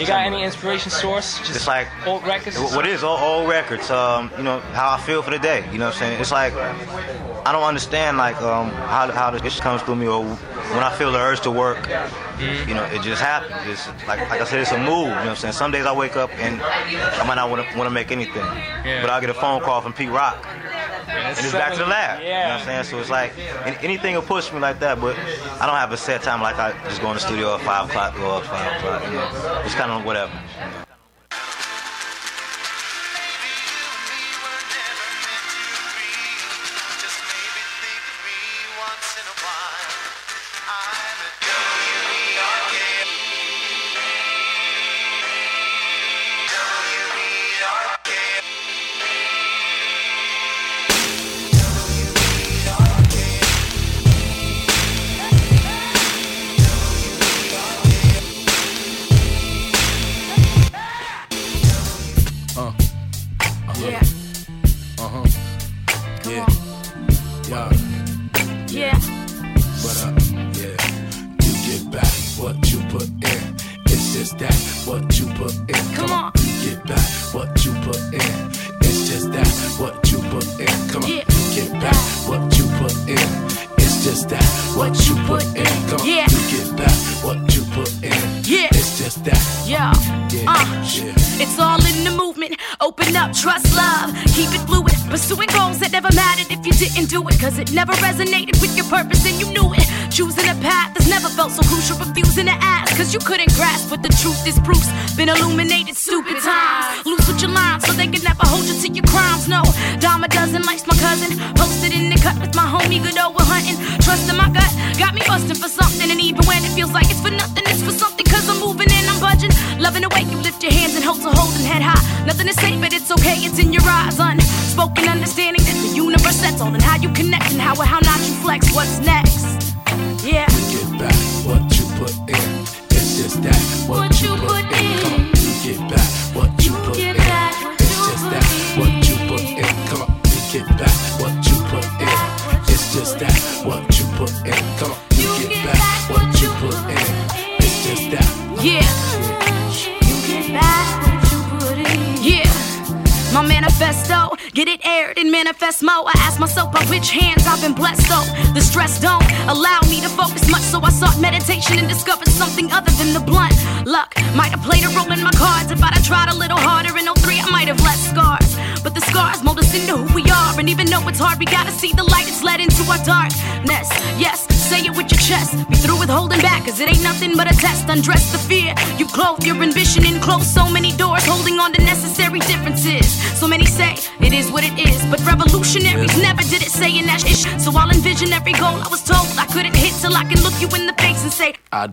You got any inspiration source? Just It's like old records. What is all old records. Um, you know how I feel for the day. You know what I'm saying? It's like I don't understand like um how how this comes through me or when I feel the urge to work. You know, it just happens. It's like like I said, it's a move. You know what I'm saying? Some days I wake up and I might not want to want to make anything, Yeah. but I get a phone call from Pete Rock. And it's back to the lab. You know what I'm Yeah. saying? So it's like an- anything will push me like that, but I don't have a set time like I just go in the studio at five o'clock, go up five o'clock. You know, it's kind of whatever.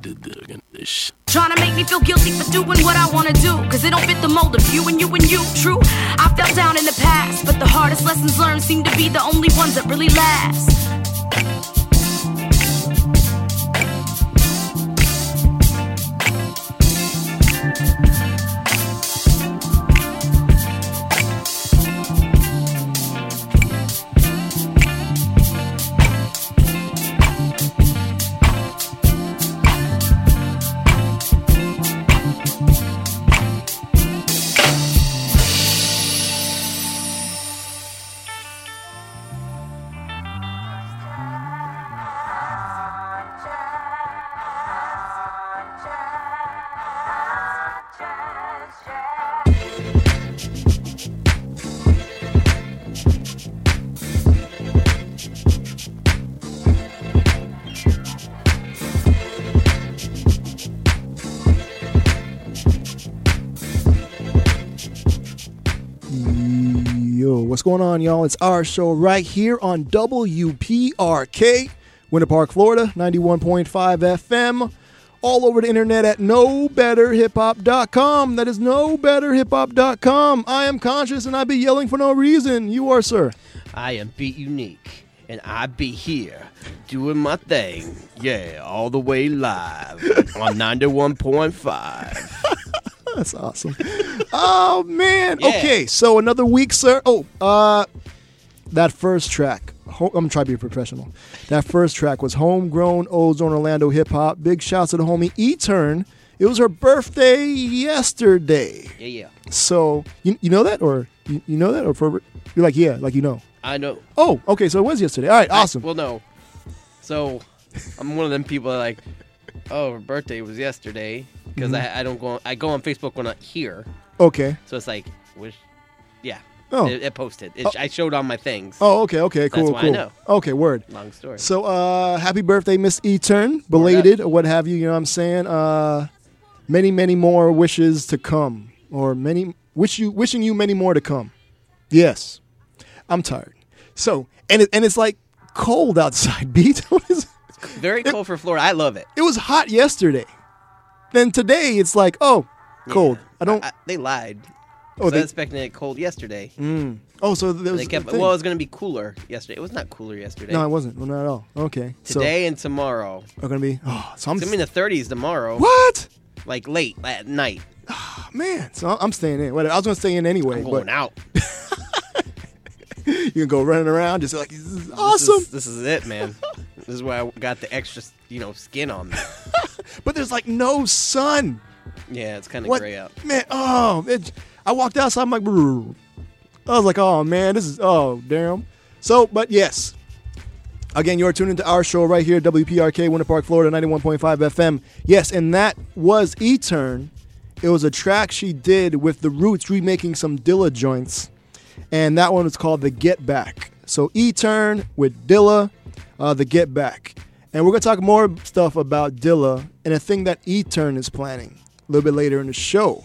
This. shit. Trying to make me feel guilty for doing what I wanna do. Cause it don't fit the mold of you and you and you. True, I fell down in the past, but the hardest lessons learned seem to be the only ones that really last. Going on, y'all? It's our show right here on WPRK, Winter Park, Florida, 91.5 FM. All over the internet at knowbetterhiphop.com. That is knowbetterhiphop.com. I am conshus and I be yelling for no reason. You are, sir. I am Beat Unique, and I be here doing my thing. Yeah, all the way live on 91.5. That's awesome. oh man. Yeah. Okay, so another week, sir. Oh, uh, that first track. Ho- I'm trying to be professional. That first track was homegrown Ozone Orlando hip hop. Big shouts to the homie E Turn It was her birthday yesterday. Yeah, yeah. So you, you know that, or you, you know that, or for you're like yeah, like you know. I know. Oh, okay. So it was yesterday. All right, awesome. Well, no. So, I'm one of them people that like, oh, her birthday was yesterday because Mm-hmm. I, I don't go on, I go on Facebook when I'm here, okay. so it's like, wish, yeah. Oh. It, it posted. It, I showed on my things. Oh, okay, okay, cool, cool. know. Okay, word. Long story. So, uh, happy birthday, Miss E-Turn, belated or what have you. You know what I'm saying? Uh, many, many more wishes to come, or many wish you wishing you many more to come. Yes, I'm tired. So, and it, and it's like cold outside. Beat. Very cold for Florida. I love it. it was hot yesterday. Then today it's like oh, cold. Yeah. I don't. I, they lied. oh, Oh, I they, was expecting it cold yesterday. Mm. oh, so there was They kept. Well, it was going to be cooler yesterday. It was not cooler yesterday. no, it wasn't. Well, not at all. Okay, Today and tomorrow. are gonna be. Oh, so I'm. It's going to be in the 30s tomorrow. what? Like late at night. Oh, Man, so I'm staying in. Whatever. I was gonna stay in anyway, I'm but going out. you can go running around just like this is This awesome. is, this is it, man. this is why I got the extra, you know, skin on me. but there's like no sun. Yeah, it's kind of What gray out. man? Oh, it, I walked outside. I'm like, "Brrr." I was like, oh man, this is oh damn. So, but yes. Again, you're tuned into our show right here, WPRK, Winter Park, Florida, 91.5 FM. Yes, and that was E Turn. It was a track she did with the Roots remaking some Dilla joints, and that one was called The Get Back. So E Turn with Dilla, uh, The Get Back. And we're going to talk more stuff about Dilla and a thing that E Turn is planning a little bit later in the show.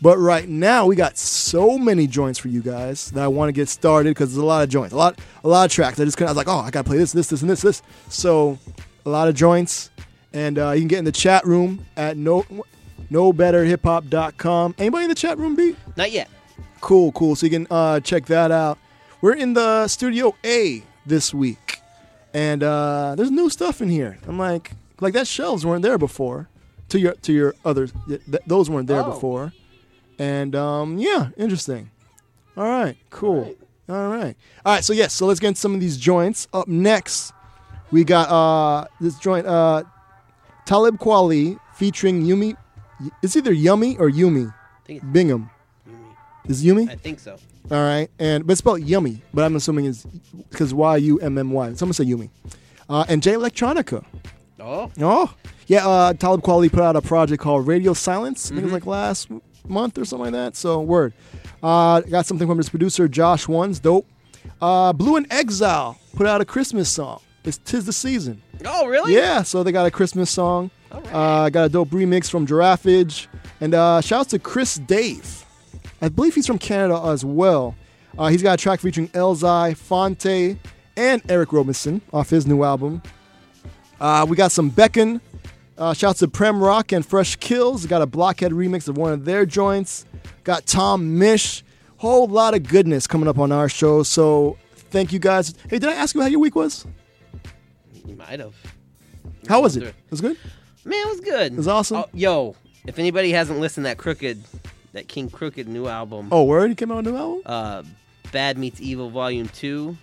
But right now we got so many joints for you guys that I want to get started because there's a lot of joints, a lot, a lot of tracks. I just kind of was like, oh, I gotta play this, this, this, and this, this. So a lot of joints, and uh, you can get in the chat room at no, knowbetterhiphop.com. Anybody in the chat room, B? Not yet. Cool, cool. So you can uh, check that out. We're in the studio A this week, and uh, there's new stuff in here. I'm like, like that shelves weren't there before. To your to your others, th- th- those weren't there Oh. before, and um, yeah, interesting. All right, cool. All right, all right. So yes, so let's get into some of these joints. Up next, we got uh this joint uh Talib Kweli featuring Yumi. It's either Yummy or Yumi. I think it's Bingham. Yumi. Is Yumi? I think so. All right, and but it's spelled yummy, but I'm assuming it's because Y U M M Y. Someone say Yumi. Uh, and Jay Electronica. Oh, Oh, yeah. Uh, Talib Kweli put out a project called Radio Silence. I think it was like last month or something like that. So word. Uh, got something from his producer Josh One's. Dope. Uh, Blu and Exile put out a Christmas song. It's Tis the Season. oh, really? Yeah, so they got a Christmas song. Uh, got a dope remix from Giraffage. And uh, shouts to Chris Dave. I believe he's from Canada as well. Uh, he's got a track featuring Elzhi, Phonte, and Eric Roberson off his new album. Uh, we got some Bekon. Uh, shouts to PremRock and Fresh Kils. Got a Blockhead remix of one of their joints. Got Tom Misch. Whole lot of goodness coming up on our show. So thank you guys. Hey, did I ask you how your week was? You might have. How was it? It was good? Man, it was good. It was awesome? yo, if anybody hasn't listened to that Crooked, that King Crooked new album, Oh, word? He came out a new album? uh, Bad Meets Evil Volume 2.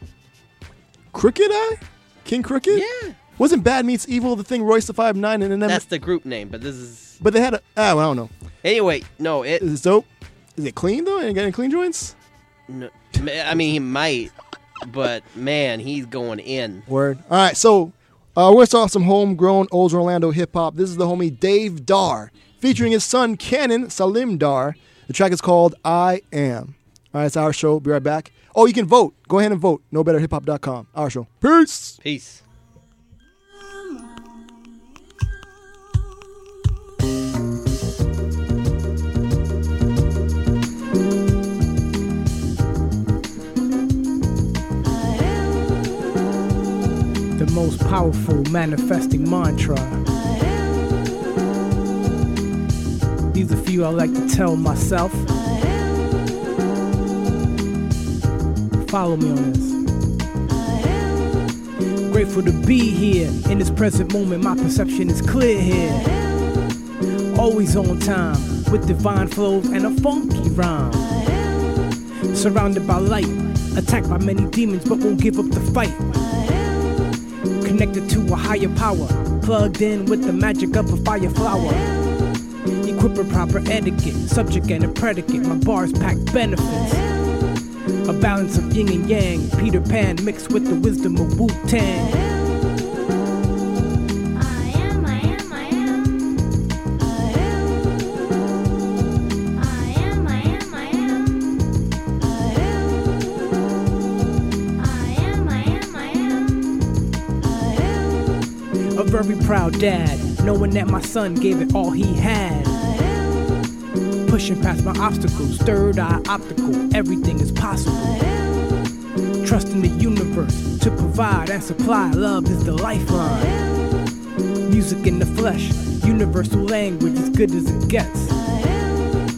Crooked I? King Crooked? Yeah. Wasn't Bad Meets Evil the thing Royce the Five Nine and then That's the group name, but this is. but they had a oh I don't know. Anyway, no, it. Is it dope? Is it clean though? Ain't got any clean joints? No, I mean, he might, but man, he's going in. Word. All right, so uh, we're saw some homegrown old Orlando hip hop. This is the homie Dave Dar featuring his son Kannon Salim Dar. The track is called I Am. All right, it's our show. Be right back. Oh, you can vote. Go ahead and vote. KnowBetterHipHop.com. Our show. Peace. Peace. the most powerful manifesting mantra. These are few I like to tell myself. Follow me on this. Grateful to be here in this present moment. My perception is clear here. Always on time with divine flows and a funky rhyme. Surrounded by light, attacked by many demons, but won't give up the fight connected to a higher power, plugged in with the magic of a fire flower. Equip a proper etiquette, subject and a predicate. My bars pack benefits. A balance of yin and yang, Peter Pan mixed with the wisdom of Wu Tang. I am, I am, I am. I am, I am, I am. I am, I am, I am. A very proud dad, knowing that my son gave it all he had. Pushing past my obstacles, third eye optical, everything is possible. Trusting the universe to provide and supply, love is the lifeline. Music in the flesh, universal language as good as it gets.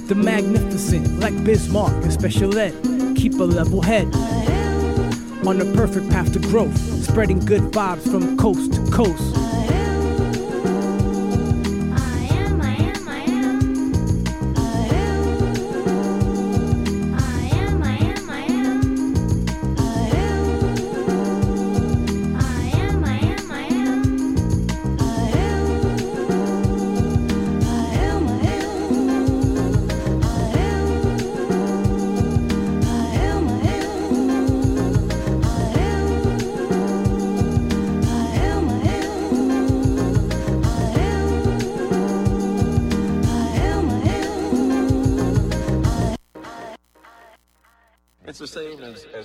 The magnificent, like Bismarck and Special Ed, keep a level head. On the perfect path to growth, spreading good vibes from coast to coast.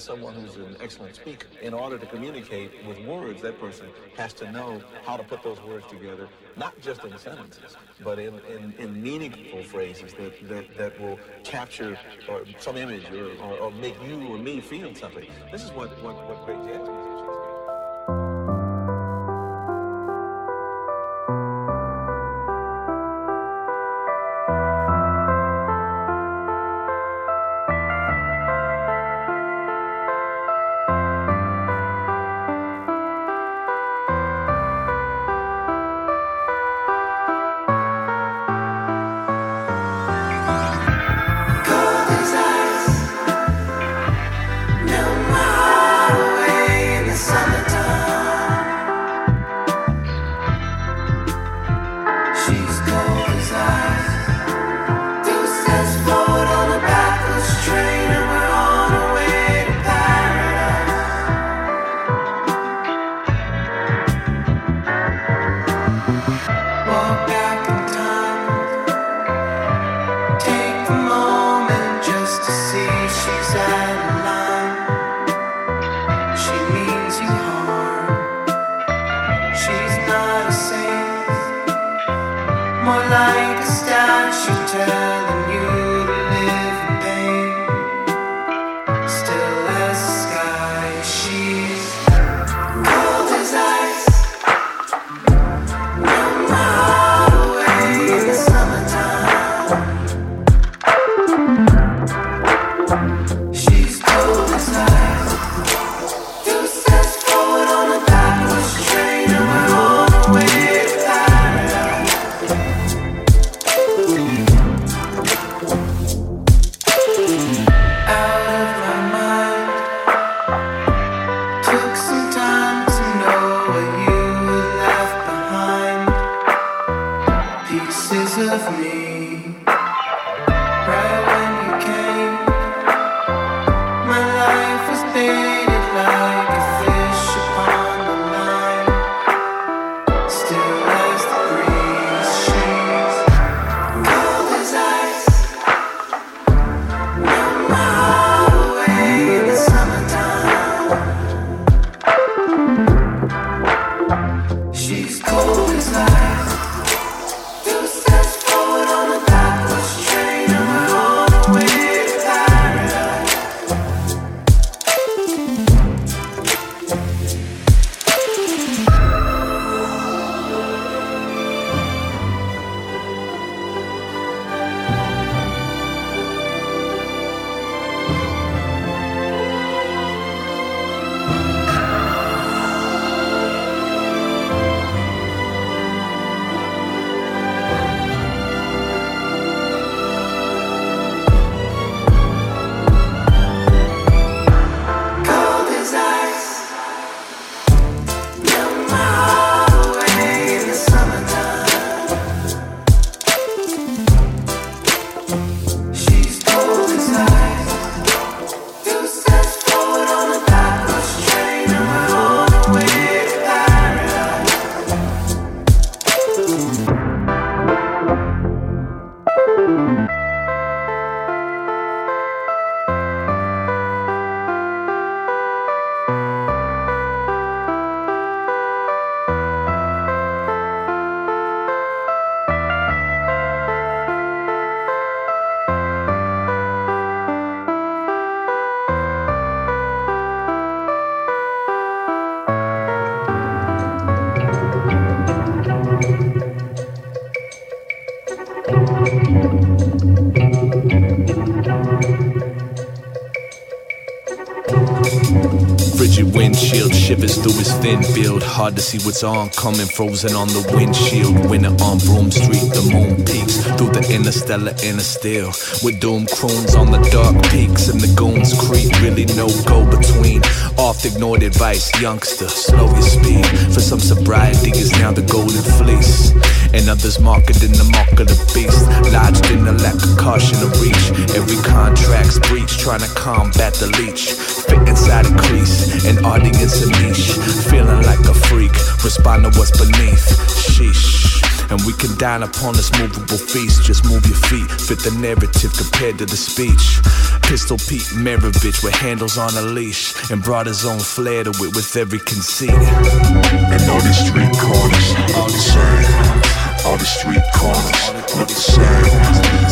Someone who's an excellent speaker. In order to communicate with words, that person has to know how to put those words together, not just in sentences, but in, in, in meaningful phrases that, that, that will capture or some image or, or, or make you or me feel something. This is what, what, what great jazz musicians build. Hard to see what's on coming, Frozen on the windshield. Winter on Broome Street. The moon peaks through the interstellar inner steel. With doom croons on the dark peaks. And the goons creep. Really no go between. Oft ignored advice. Youngster, slow your speed. For some sobriety is now the golden fleece. And others marked in the mark of the beast. Lodged in the lack of caution of reach. Every contract's breach. Trying to combat the leech. Fit inside a crease. An audience a niche. Feeling like a freak. Respond to what's beneath. Sheesh. And we can dine upon this movable feast. Just move your feet, fit the narrative compared to the speech. Pistol Pete Maravich with handles on a leash. And brought his own flair to it with every conceit. And all these street corners look the same. All the street corners look the same.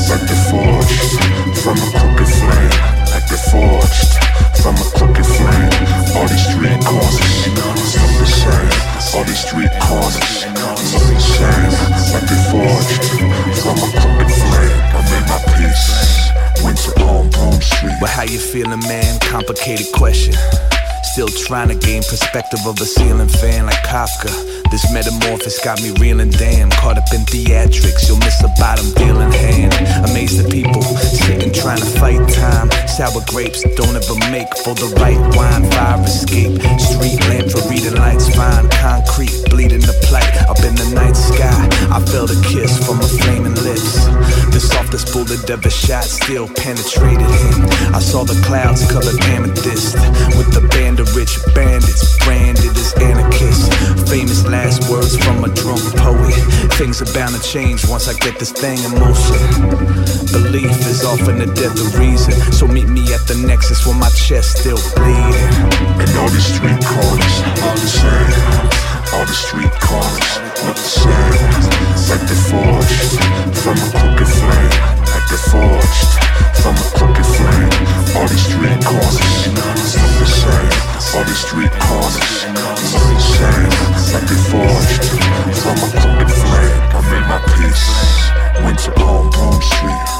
Like they're forged from a crooked flame. Like they're forged from a crooked flame. All these street corners look the same. All these street corners look the same. Like they're forged from a crooked flame. I made my peace. Winter on Broome Street. Well, how you feeling, man? Complicated question. Still trying to gain perspective of a ceiling fan like Kafka. This metamorphosis got me reeling damn. Caught up in theatrics, you'll miss a bottom dealing hand. Amazed at people sitting trying to fight time. Sour grapes don't ever make for the right wine. Fire escape, street lamp for reading lights. Fine concrete, bleeding the plight up in the night sky. I felt a kiss from her flaming lips. The softest bullet ever shot still penetrated him. I saw the clouds colored amethyst with the band of rich bandits branded as anarchists. Famous last words from a drunk poet. Things are bound to change once I get this thing in motion. Belief is often the death of reason. So meet me at the nexus where my chest still bleeding. And all these street corners look the same. All the street corners look the same. Like they're forged from a crooked flame. Forged from a crooked flame. All these street corners look the same. All these street corners look the same. Like they're forged from a crooked flame. I made my peace. Winter on Broome Street.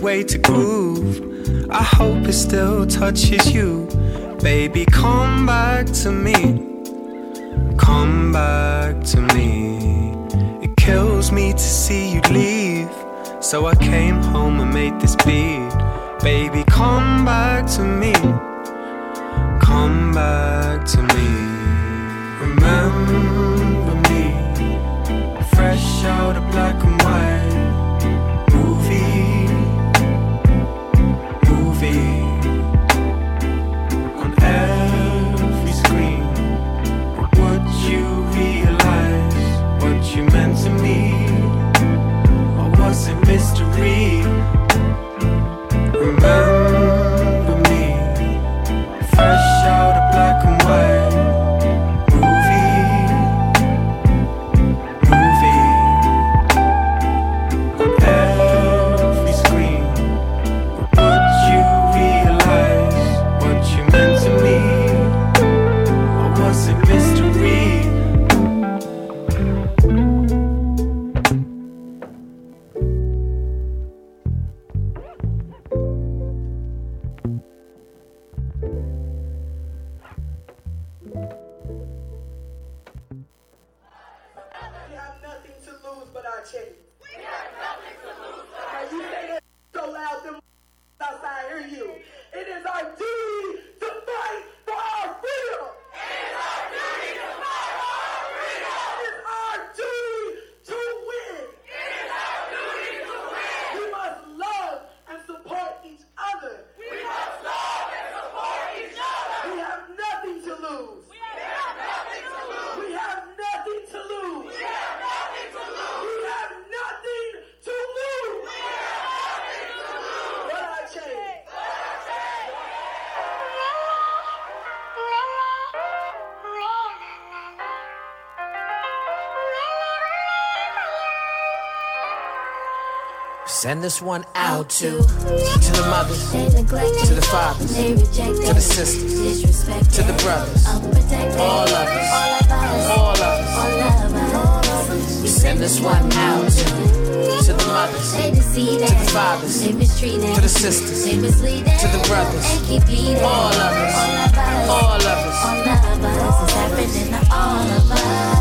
Way to groove. I hope it still touches you. Baby, come back to me. Send this one out to to the mothers, to the fathers, to the sisters, to the brothers, all of us, all of us. We send this one out to to the mothers, to the fathers, to the sisters, to the brothers, all of us, all of us.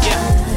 Yeah.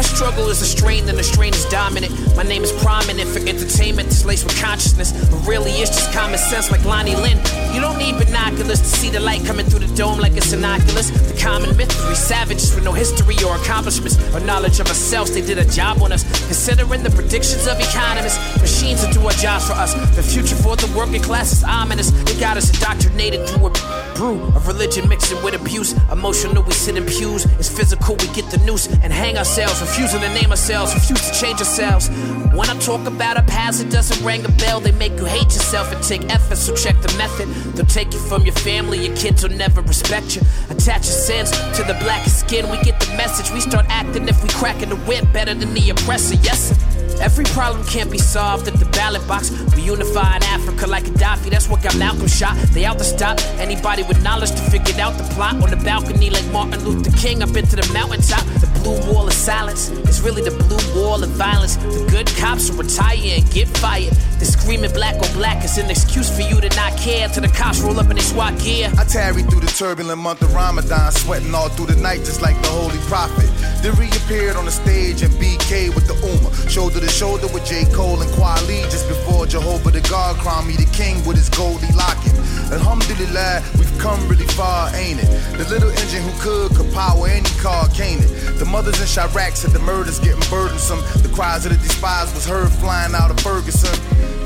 Our struggle is a strain, then the strain is dominant. My name is prominent for entertainment that's laced with consciousness, but really it's just common sense like Lonnie Lynn. You don't need binoculars to see the light coming through the dome like it's innocuous. The common we savages with no history or accomplishments or knowledge of ourselves. They did a job on us. Considering the predictions of economists, machines will do our jobs for us. The future for the working class is ominous. They got us indoctrinated through a brew of religion mixing with abuse. Emotional, we sit in pews. It's physical, we get the noose and hang ourselves. Refusing to name ourselves, refuse to change ourselves. When I talk about our past, it doesn't ring a bell. They make you hate yourself and take effort, so check the method. They'll take you from your family, your kids will never respect you. Attach your sins to the blackest skin, we get the message. We start acting if we cracking the whip better than the oppressor, yes sir. Every problem can't be solved at the ballot box. We unify in Africa like Gaddafi, that's what got Malcolm shot. They out to stop anybody with knowledge to figure out the plot. On the balcony like Martin Luther King, up into the mountaintop. The blue wall of silence is really the blue wall of violence. The good cops will retire and get fired. The screaming black on black is an excuse for you to not care till the cops roll up in their SWAT gear. I tarried through the turbulent month of Ramadan, sweating all through the night just like the Holy Prophet. Then reappeared on the stage in BK with the Ummah, shoulder to shoulder with J. Cole and Kweli just before Jehovah the God crowned me the king with his goldie locket. Alhamdulillah, we've come really far, ain't it? The little engine who could could power any car, can't it? The mothers in Chiraq said the murders getting burdensome. The cries of the despised was heard flying out of Ferguson.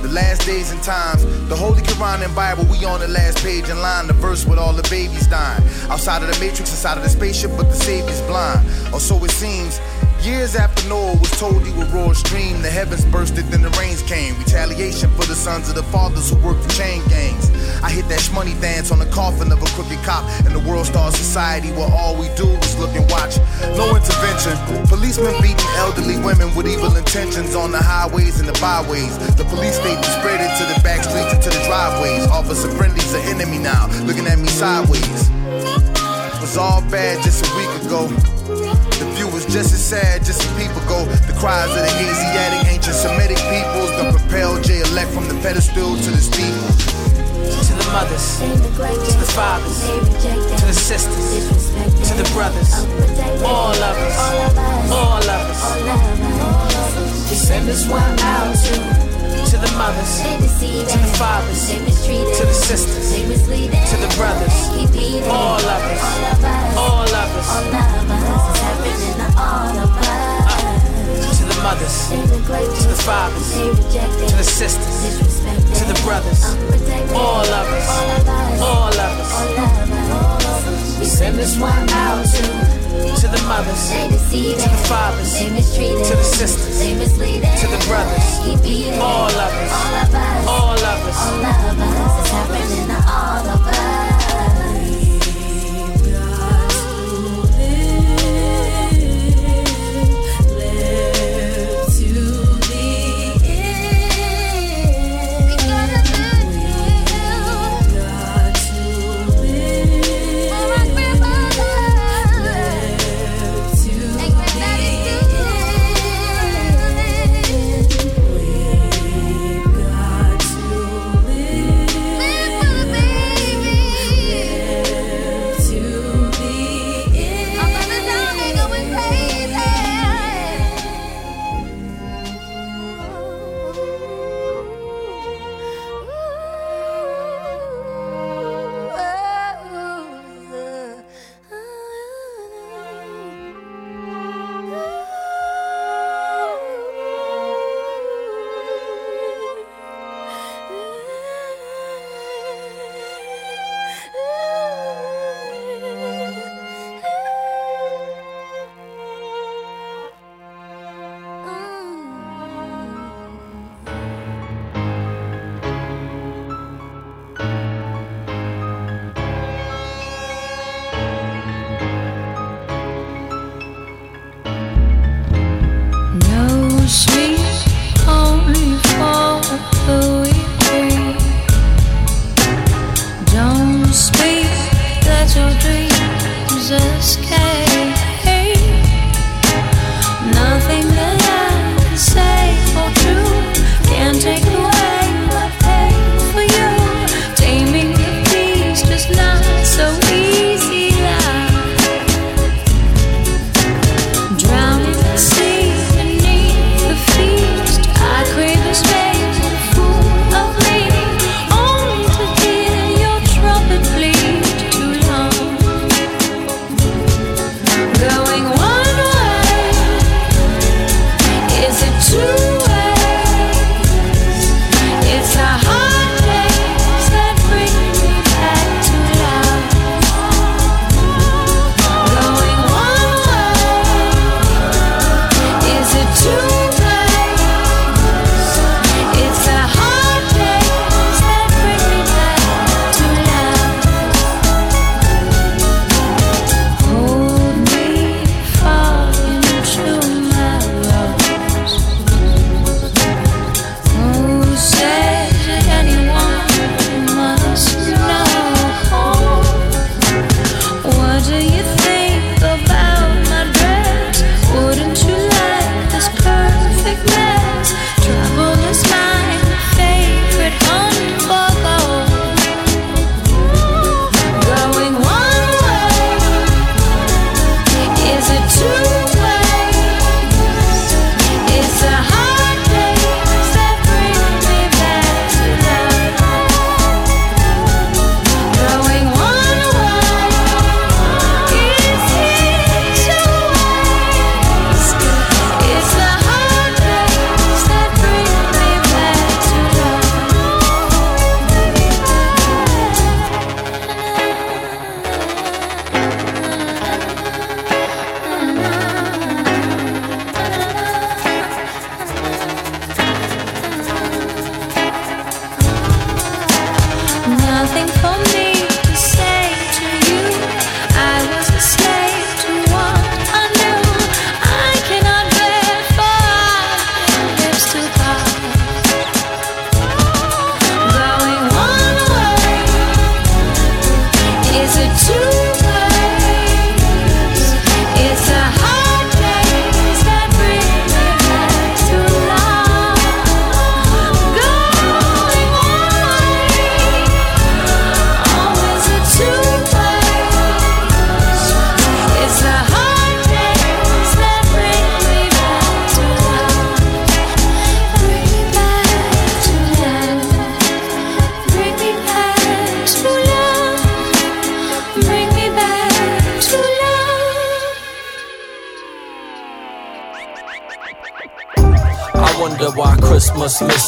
The last days and times, the Holy Quran and Bible, we on the last page in line, the verse with all the babies dying. Outside of the matrix, inside of the spaceship, but the Savior's blind. Or so it seems. Years after Noah was told he would roar a stream, the heavens bursted, then the rains came. Retaliation for the sons of the fathers who worked the chain gangs. I hit that shmoney dance on the coffin of a crooked cop in the world star society where all we do is look and watch. No intervention. Policemen beating elderly women with evil intentions on the highways and the byways. The police state was spread into the back streets and to the driveways. Officer friendly's an enemy now, looking at me sideways. It Was all bad just a week ago. The view was just as sad just a peep ago. The cries of the Asiatic, ancient Semitic peoples, the propelled J-elect from the pedestal to the steeple. To the mothers, to the fathers, to the sisters, to the brothers, all of us, all of us. Send this one out to, to the mothers, to the fathers, to the sisters, to the brothers, all of us, all of us. All of us. Happen in the all of us. To the mothers, to the fathers, to the sisters, to the brothers, all of us, all of us. We send this one out to, to the mothers, to the fathers, to the sisters, to the brothers, all of us, all of us. No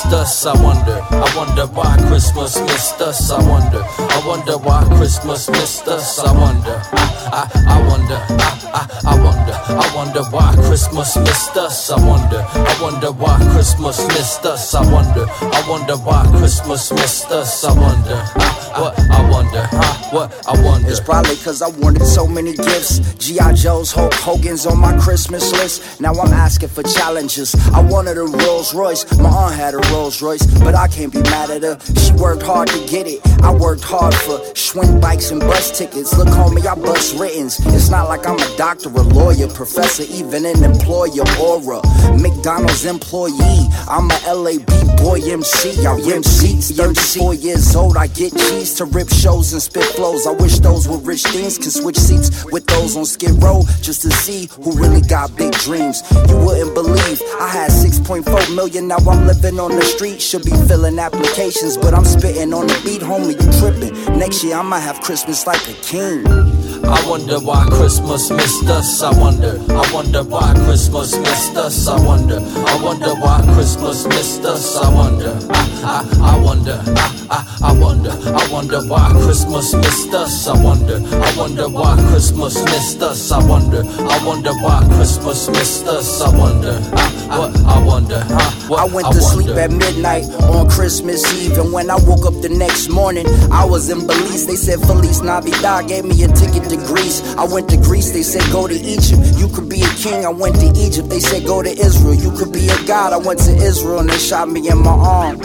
missed us. I wonder. I wonder why Christmas missed us. I wonder. I wonder why Christmas missed us. I wonder. I, I, I wonder. I, I, I wonder. I wonder why Christmas missed us. I wonder. I wonder why Christmas missed us. I wonder. I wonder why Christmas missed us. I wonder. I, what? I wonder. Huh? What? I wonder. It's probably cause I wanted so many gifts. G.I. Joe's, Hulk Hogan's on my Christmas list. Now I'm asking for challenges. I wanted a Rolls Royce. My aunt had a Rolls Royce, but I can't be mad at her. She worked hard to get it. I worked hard for swing bikes and bus tickets. Look, homie, I bust writtens. It's not like I'm a doctor, a lawyer, professor, even an employer or a McDonald's employee. I'm a LAB boy MC. I rip seats. 34 years old, I get cheese to rip shows and spit flows. I wish those with rich things can switch seats with those on Skid Row just to see who really got big dreams. You wouldn't believe I had 6.4 million, now I'm living on the street. Should be filling applications, but I'm spitting on the beat, homie. You tripping? Next year I'ma have Christmas like a king. I wonder why Christmas missed us. I wonder. I wonder why Christmas missed us. I wonder. I wonder why Christmas missed us. I wonder. I, I, I wonder. I, I, I wonder. I wonder why Christmas missed us. I wonder. I wonder why Christmas missed us. I wonder. I wonder why Christmas missed us. I wonder. I, what? I wonder. What? I went to sleep at midnight on Christmas Eve, and when I woke up the next morning, I was in Belize. They said Feliz Navidad, gave me a ticket to Greece. I went to Greece, they said go to Egypt. You could be a king. I went to Egypt, they said go to Israel. You could be a god. I went to Israel, and they shot me in my arm.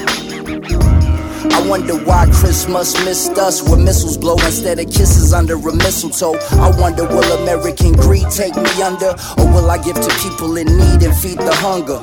I wonder why Christmas missed us with missiles blow instead of kisses under a mistletoe. I wonder will American greed take me under, or will I give to people in need and feed the hunger?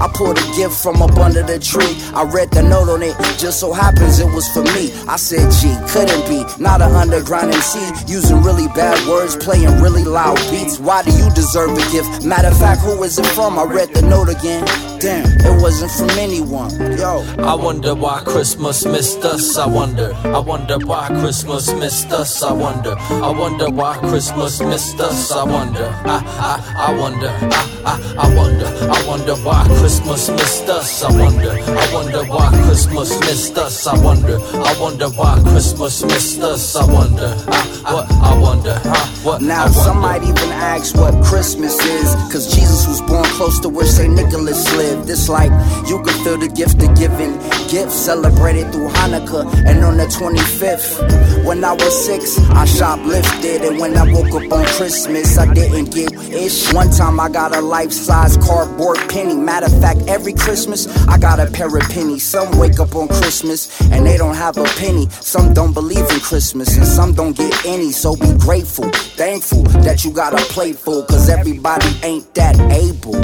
I pulled a gift from up under the tree. I read the note on it, just so happens it was for me. I said, gee, couldn't be. Not an underground MC, using really bad words, playing really loud beats. Why do you deserve a gift? Matter of fact, who is it from? I read the note again. Damn, it wasn't from anyone. Yo. I wonder why Christmas missed us. I wonder. I wonder why Christmas missed us. I wonder. I wonder why Christmas missed us. I wonder. I I I wonder. I I I wonder. I wonder why Christmas missed us. I wonder. I wonder why Christmas missed us. I wonder. I wonder why Christmas missed us. I wonder. I, what? I wonder. Huh? What? Now I wonder. some might even ask what Christmas is, cause Jesus was born close to where St. Nicholas lived. It's like you can feel the gift of giving gifts celebrated through Hanukkah. And on the 25th, when I was six, I shoplifted. And when I woke up on Christmas, I didn't get ish. One time I got a life-size cardboard penny. Matter fact, every Christmas I got a pair of pennies. Some wake up on Christmas and they don't have a penny. Some don't believe in Christmas and some don't get any. So be grateful, thankful that you got a plate full. Cause everybody ain't that able.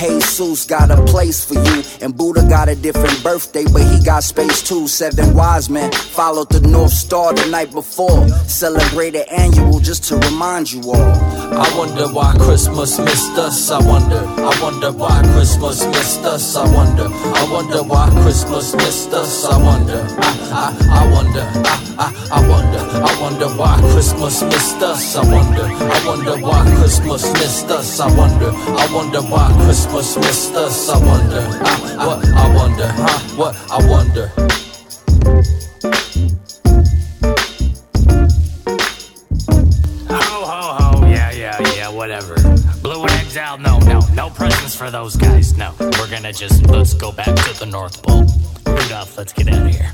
Jesus got a place for you, and Buddha got a different birthday, but he got space too. Seven wise men followed the North Star the night before, celebrated annual just to remind you all. I wonder why Christmas missed us. I wonder. I wonder why Christmas missed us. I wonder. I wonder why Christmas missed us. I wonder. I I, I wonder. I, I I wonder. I wonder why Christmas missed us. I wonder. I wonder why Christmas missed us. I wonder. I wonder why Christmas missed us. I wonder. I, what? I wonder. Huh? What? I wonder. Ho, ho, ho. Yeah, yeah, yeah, whatever. Blue and out. No, no, no presents for those guys. No, we're gonna just, let's go back to the North Pole. Rudolph, let's get out of here.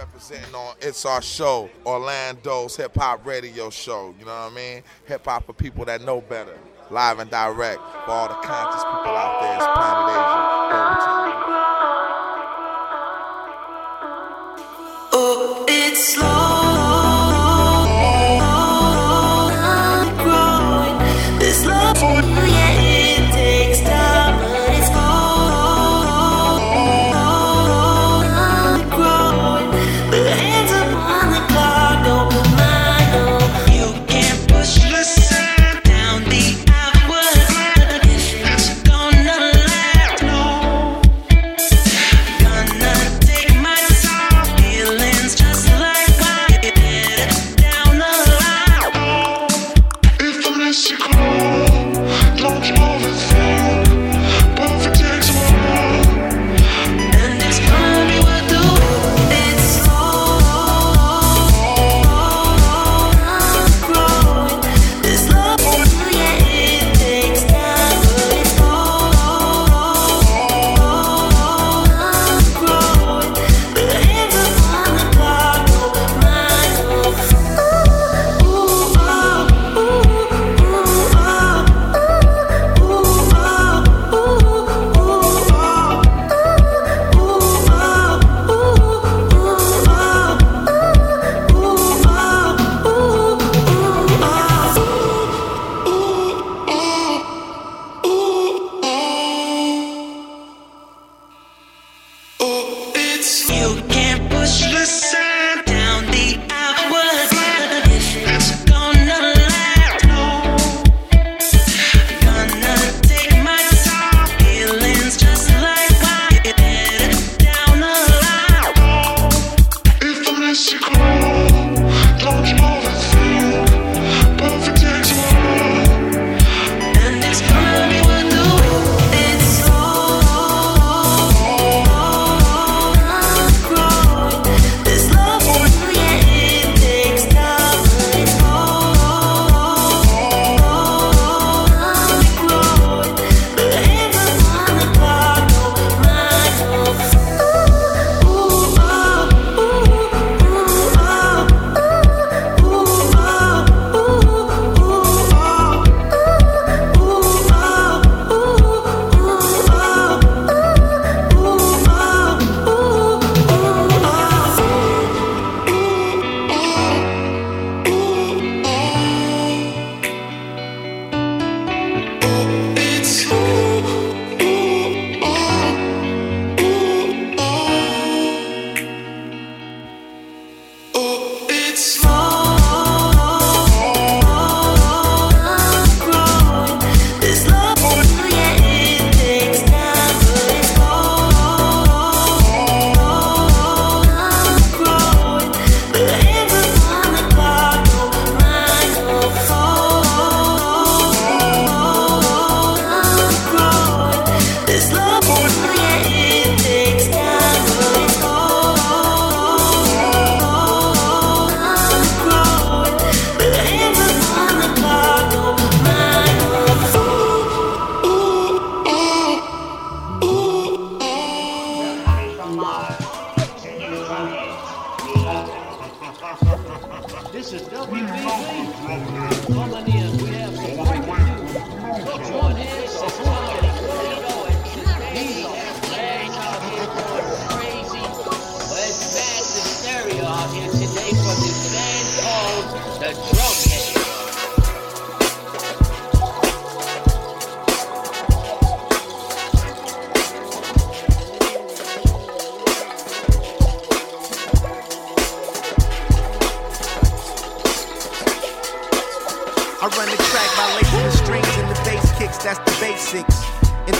Representing on It's Our Show, Orlando's hip hop radio show. You know what I mean? Hip hop for people that know better. Live and direct for all the conscious people out there. It's Planet Asia. Oh, it's slow.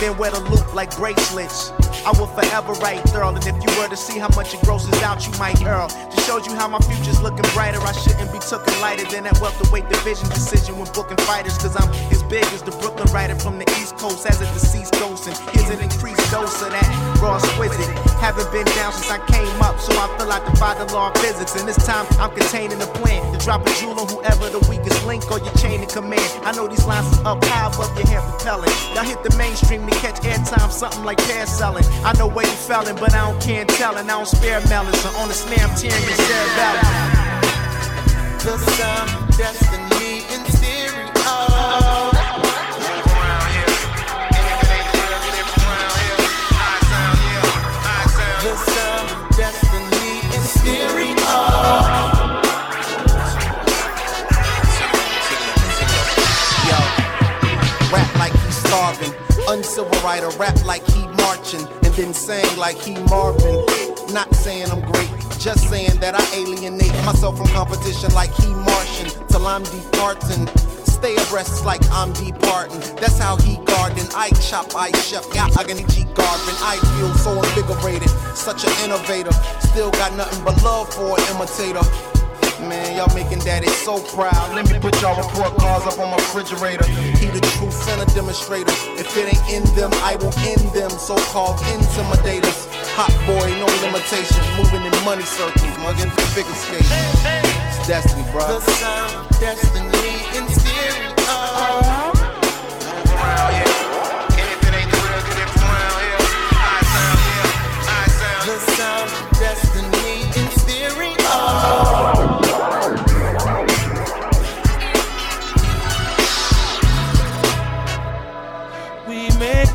Then wear the loop like bracelets. I will forever write Thurl, and if you were to see how much it grosses out, you might hurl. Just shows you how my future's looking brighter. I shouldn't be taken lighter than that welterweight division decision when booking fighters, cause I'm as big as the Brooklyn writer from the East Coast as a deceased ghost. And here's an increased dose of that raw exquisite. Haven't been down since I came up, so I feel like the law of physics. And this time I'm containing the plan to drop a jewel on whoever the weakest link or your chain of command. I know these lines is up high above your hair propelling. Y'all hit the mainstream to catch airtime, something like pair selling. I know where you felling, but I don't care telling. I don't spare melons, so on the snare tearing your cerebellum. The sound, destiny Uncivil writer, rap like he marching. And then sing like he Marvin. Not saying I'm great, just saying that I alienate myself from competition like he Martian. Till I'm departing. Stay abreast like I'm departing. That's how he garden. I chop, I chef. I can G garden. I feel so invigorated. Such an innovator. Still got nothing but love for an imitator. Man, y'all making daddy so proud. Let me put y'all report cards up on my refrigerator. He the true center demonstrator. If it ain't in them, I will end them. So called intimidators. Hot boy, no limitations. Moving in money circles, mugging for figure skating. It's destiny, bro. The sound, destiny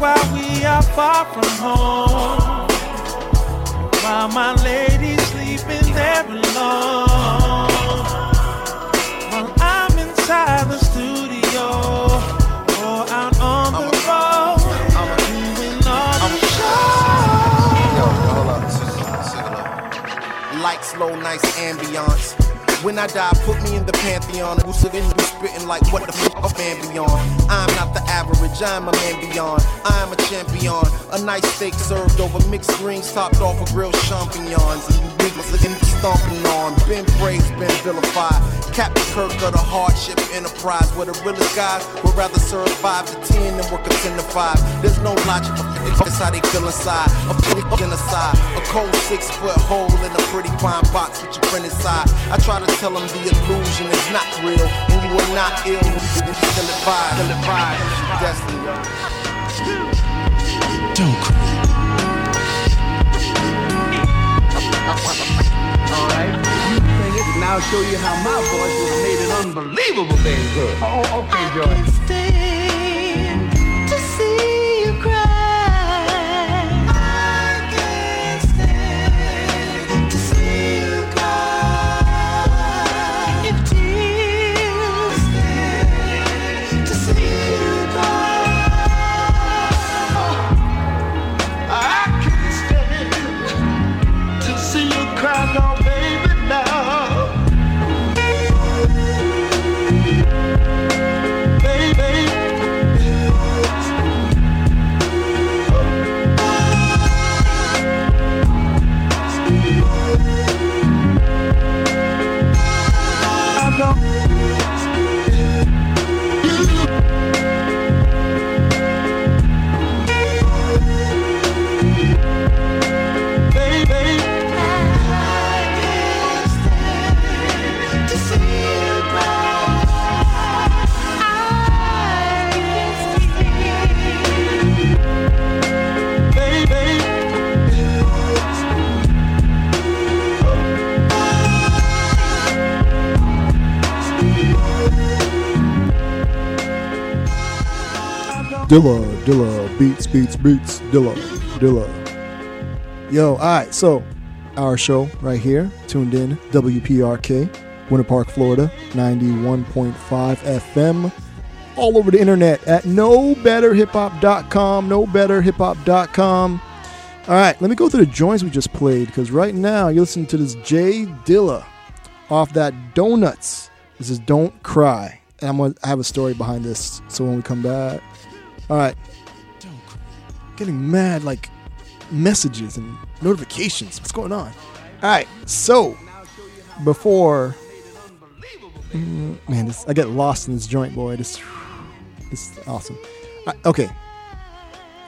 while we are far from home. While my lady's sleeping there alone. While I'm inside the studio or out on the road. I'm doing all the shows. Lights low, nice ambiance. When I die, put me in the pantheon. Who's sitting, who's spitting like what the fuck a fan beyond? I'm not the average, I'm a man beyond. I'm a champion. A nice steak served over mixed greens, topped off with grilled champignons. And you niggas looking stomping on. Been praised, been vilified. Captain Kirk of the hardship enterprise, where the realest guys would rather serve five to ten than work a ten to five. There's no logic, it's how they feel inside. A pretty genocide, a cold six foot hole in a pretty fine box with your friend inside. I try to tell them the illusion is not real, and you are not ill. You still it still it vibe. Destiny. Alright, you sing it, and I'll show you how my voice was made an unbelievable good. Oh, okay, Joy. Dilla, Dilla, beats, beats, beats, Dilla, Dilla. Yo, all right, so our show right here, tuned in, WPRK, Winter Park, Florida, 91.5 FM, all over the internet at knowbetterhiphop.com, knowbetterhiphop.com. All right, let me go through the joints we just played because right now you're listening to this J Dilla off that Donuts. This is Don't Cry. And I'm gonna have a story behind this. So when we come back, all right, getting mad like messages and notifications. What's going on? All right, so before, Mm, man, this, I get lost in this joint, boy. This, this is awesome. Okay,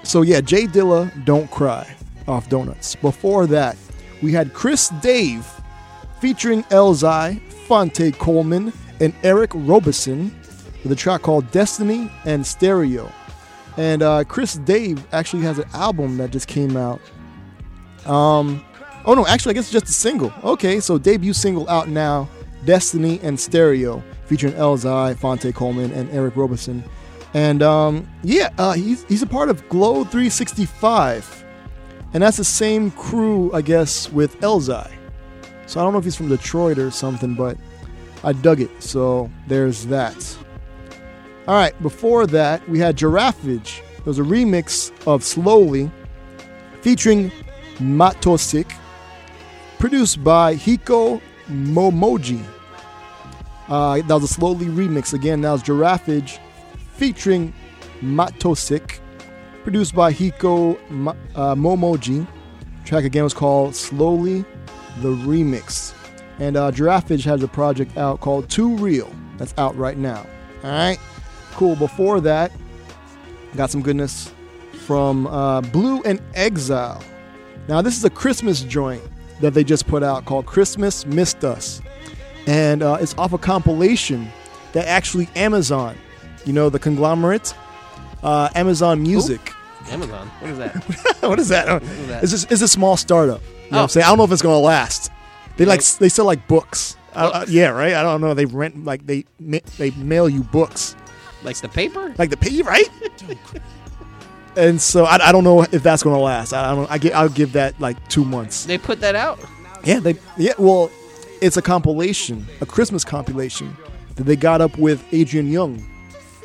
so yeah, J Dilla, "Don't Cry" off Donuts. Before that, we had Chris Dave featuring Elzhi, Phonte Coleman, and Eric Roberson with a track called "Destiny" and "Stereo." And uh, Chris Dave actually has an album that just came out. Um, oh no, actually, I guess it's just a single. Okay, so debut single out now, "Destiny" and "Stereo," featuring Elzhi, Phonte Coleman, and Eric Roberson. And um, yeah, uh, he's he's a part of Glow 365, and that's the same crew, I guess, with Elzhi. So I don't know if he's from Detroit or something, but I dug it. So there's that. All right, before that, we had Giraffage. It was a remix of Slowly featuring Matosic, produced by Hiko Momoji. Uh, that was a Slowly remix. Again, that was Giraffage featuring Matosic, produced by Hiko Ma- uh, Momoji. Track again was called Slowly the Remix. And uh, Giraffage has a project out called Too Real. That's out right now. All right, cool. Before that, got some goodness from uh, Blu and Exile. Now, this is a Christmas joint that they just put out called Christmas Missed Us. And uh, it's off a compilation that actually Amazon, you know, the conglomerate, uh, Amazon Music. Amazon. What is that? what is that? is that? It's, just, it's a small startup. You know what Oh. I'm saying? I don't know if it's going to last. They like they sell like books. Uh, yeah, right. I don't know. They rent like they they mail you books, Like the paper? like the pay right. and so I, I don't know if that's going to last. I, I don't. I get. I'll give that like two months. They put that out. Yeah, they yeah. Well, it's a compilation, a Christmas compilation that they got up with Adrian Younge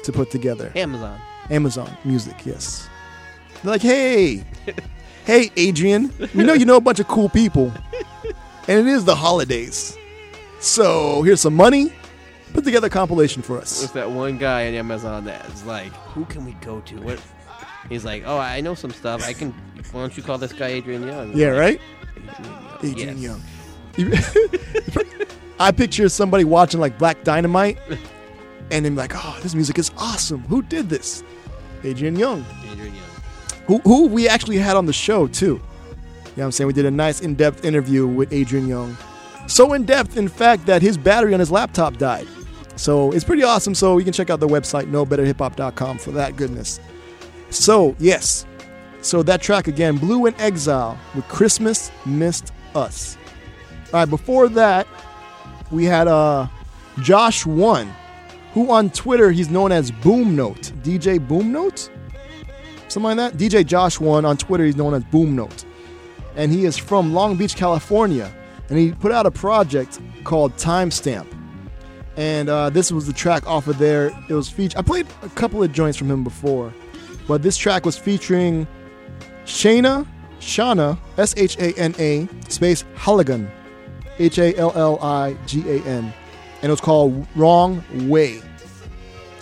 to put together. Amazon. Amazon Music, yes. They're like, hey, hey, Adrian, you know you know a bunch of cool people, and it is the holidays. So here's some money. Put together a compilation for us. There's that one guy at Amazon that's like, who can we go to? What? He's like, oh, I know some stuff. I can. Why don't you call this guy Adrian Younge? Yeah, right? Adrian Adrian Yes. Young. I picture somebody watching like Black Dynamite, and then like, oh, this music is awesome. Who did this? Adrian Younge. Adrian Younge. who, who we actually had on the show too. You know what I'm saying? We did a nice in-depth interview with Adrian Younge. So in-depth, in fact, that his battery on his laptop died. So it's pretty awesome. So you can check out the website, knowbetterhiphop.com for that goodness. So, yes. So that track again, Blu and Exile with Christmas Missed Us. All right, before that, we had uh, Josh One, who on Twitter he's known as Boom Note, DJ Boom Note something like that. DJ Josh One on Twitter, he's known as Boom Note, and he is from Long Beach, California, and he put out a project called Timestamp, and uh, this was the track off of there. It was featured. I played a couple of joints from him before, but this track was featuring Shana, Shana, S H A N A space Halligan, H A L L I G A N, and it was called Wrong Way.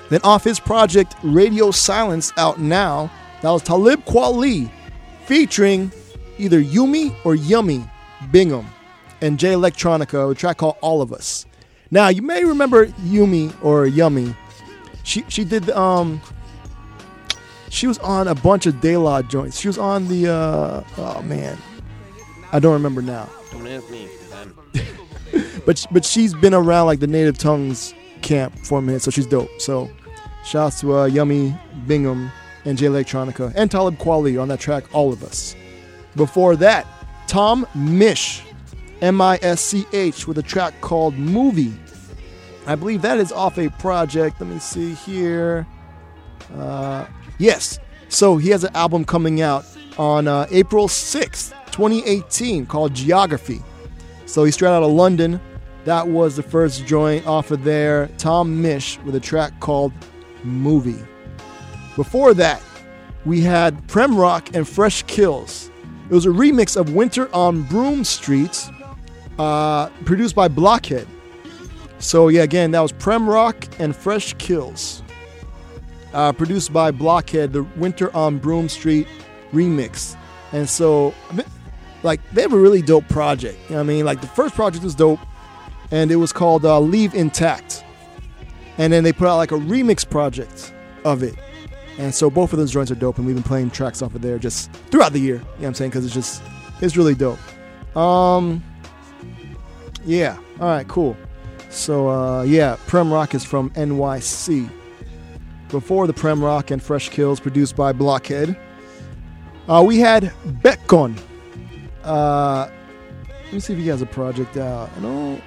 Then off his project Radio Silence out now, that was Talib Kweli featuring either Yumi or Yummy Bingham and Jay Electronica, a track called All of Us. Now you may remember Yumi or Yummy. She she did um she was on a bunch of De La joints. She was on the uh oh man. I don't remember now. Don't ask me. But but she's been around like the native tongues camp for a minute, so she's dope. So shouts to uh, Yummy Bingham and Jay Electronica and Talib Kweli on that track, All of Us. Before that, Tom Misch, M I S C H, with a track called Movie. I believe that is off a project. Let me see here. Uh, yes. So he has an album coming out on uh, April 6th, 2018, called Geography. So he's straight out of London. That was the first joint off of there. Tom Misch with a track called Movie. Before that, we had PremRock and Fresh Kils. It was a remix of Winter on Broome Street, uh, produced by Blockhead. So yeah, again, that was PremRock and Fresh Kils, uh, produced by Blockhead, the Winter on Broome Street remix. And so, like, they have a really dope project. You know what I mean? Like, the first project was dope, and it was called uh, Leave Intact. And then they put out like a remix project of it. And so both of those joints are dope, and we've been playing tracks off of there just throughout the year. You know what I'm saying? Because it's just, it's really dope. Um, yeah. All right. Cool. So uh, yeah, PremRock is from NYC. Before the PremRock and Fresh Kils, produced by Blockhead, uh, we had Bekon. Uh, let me see if he has a project out. I don't.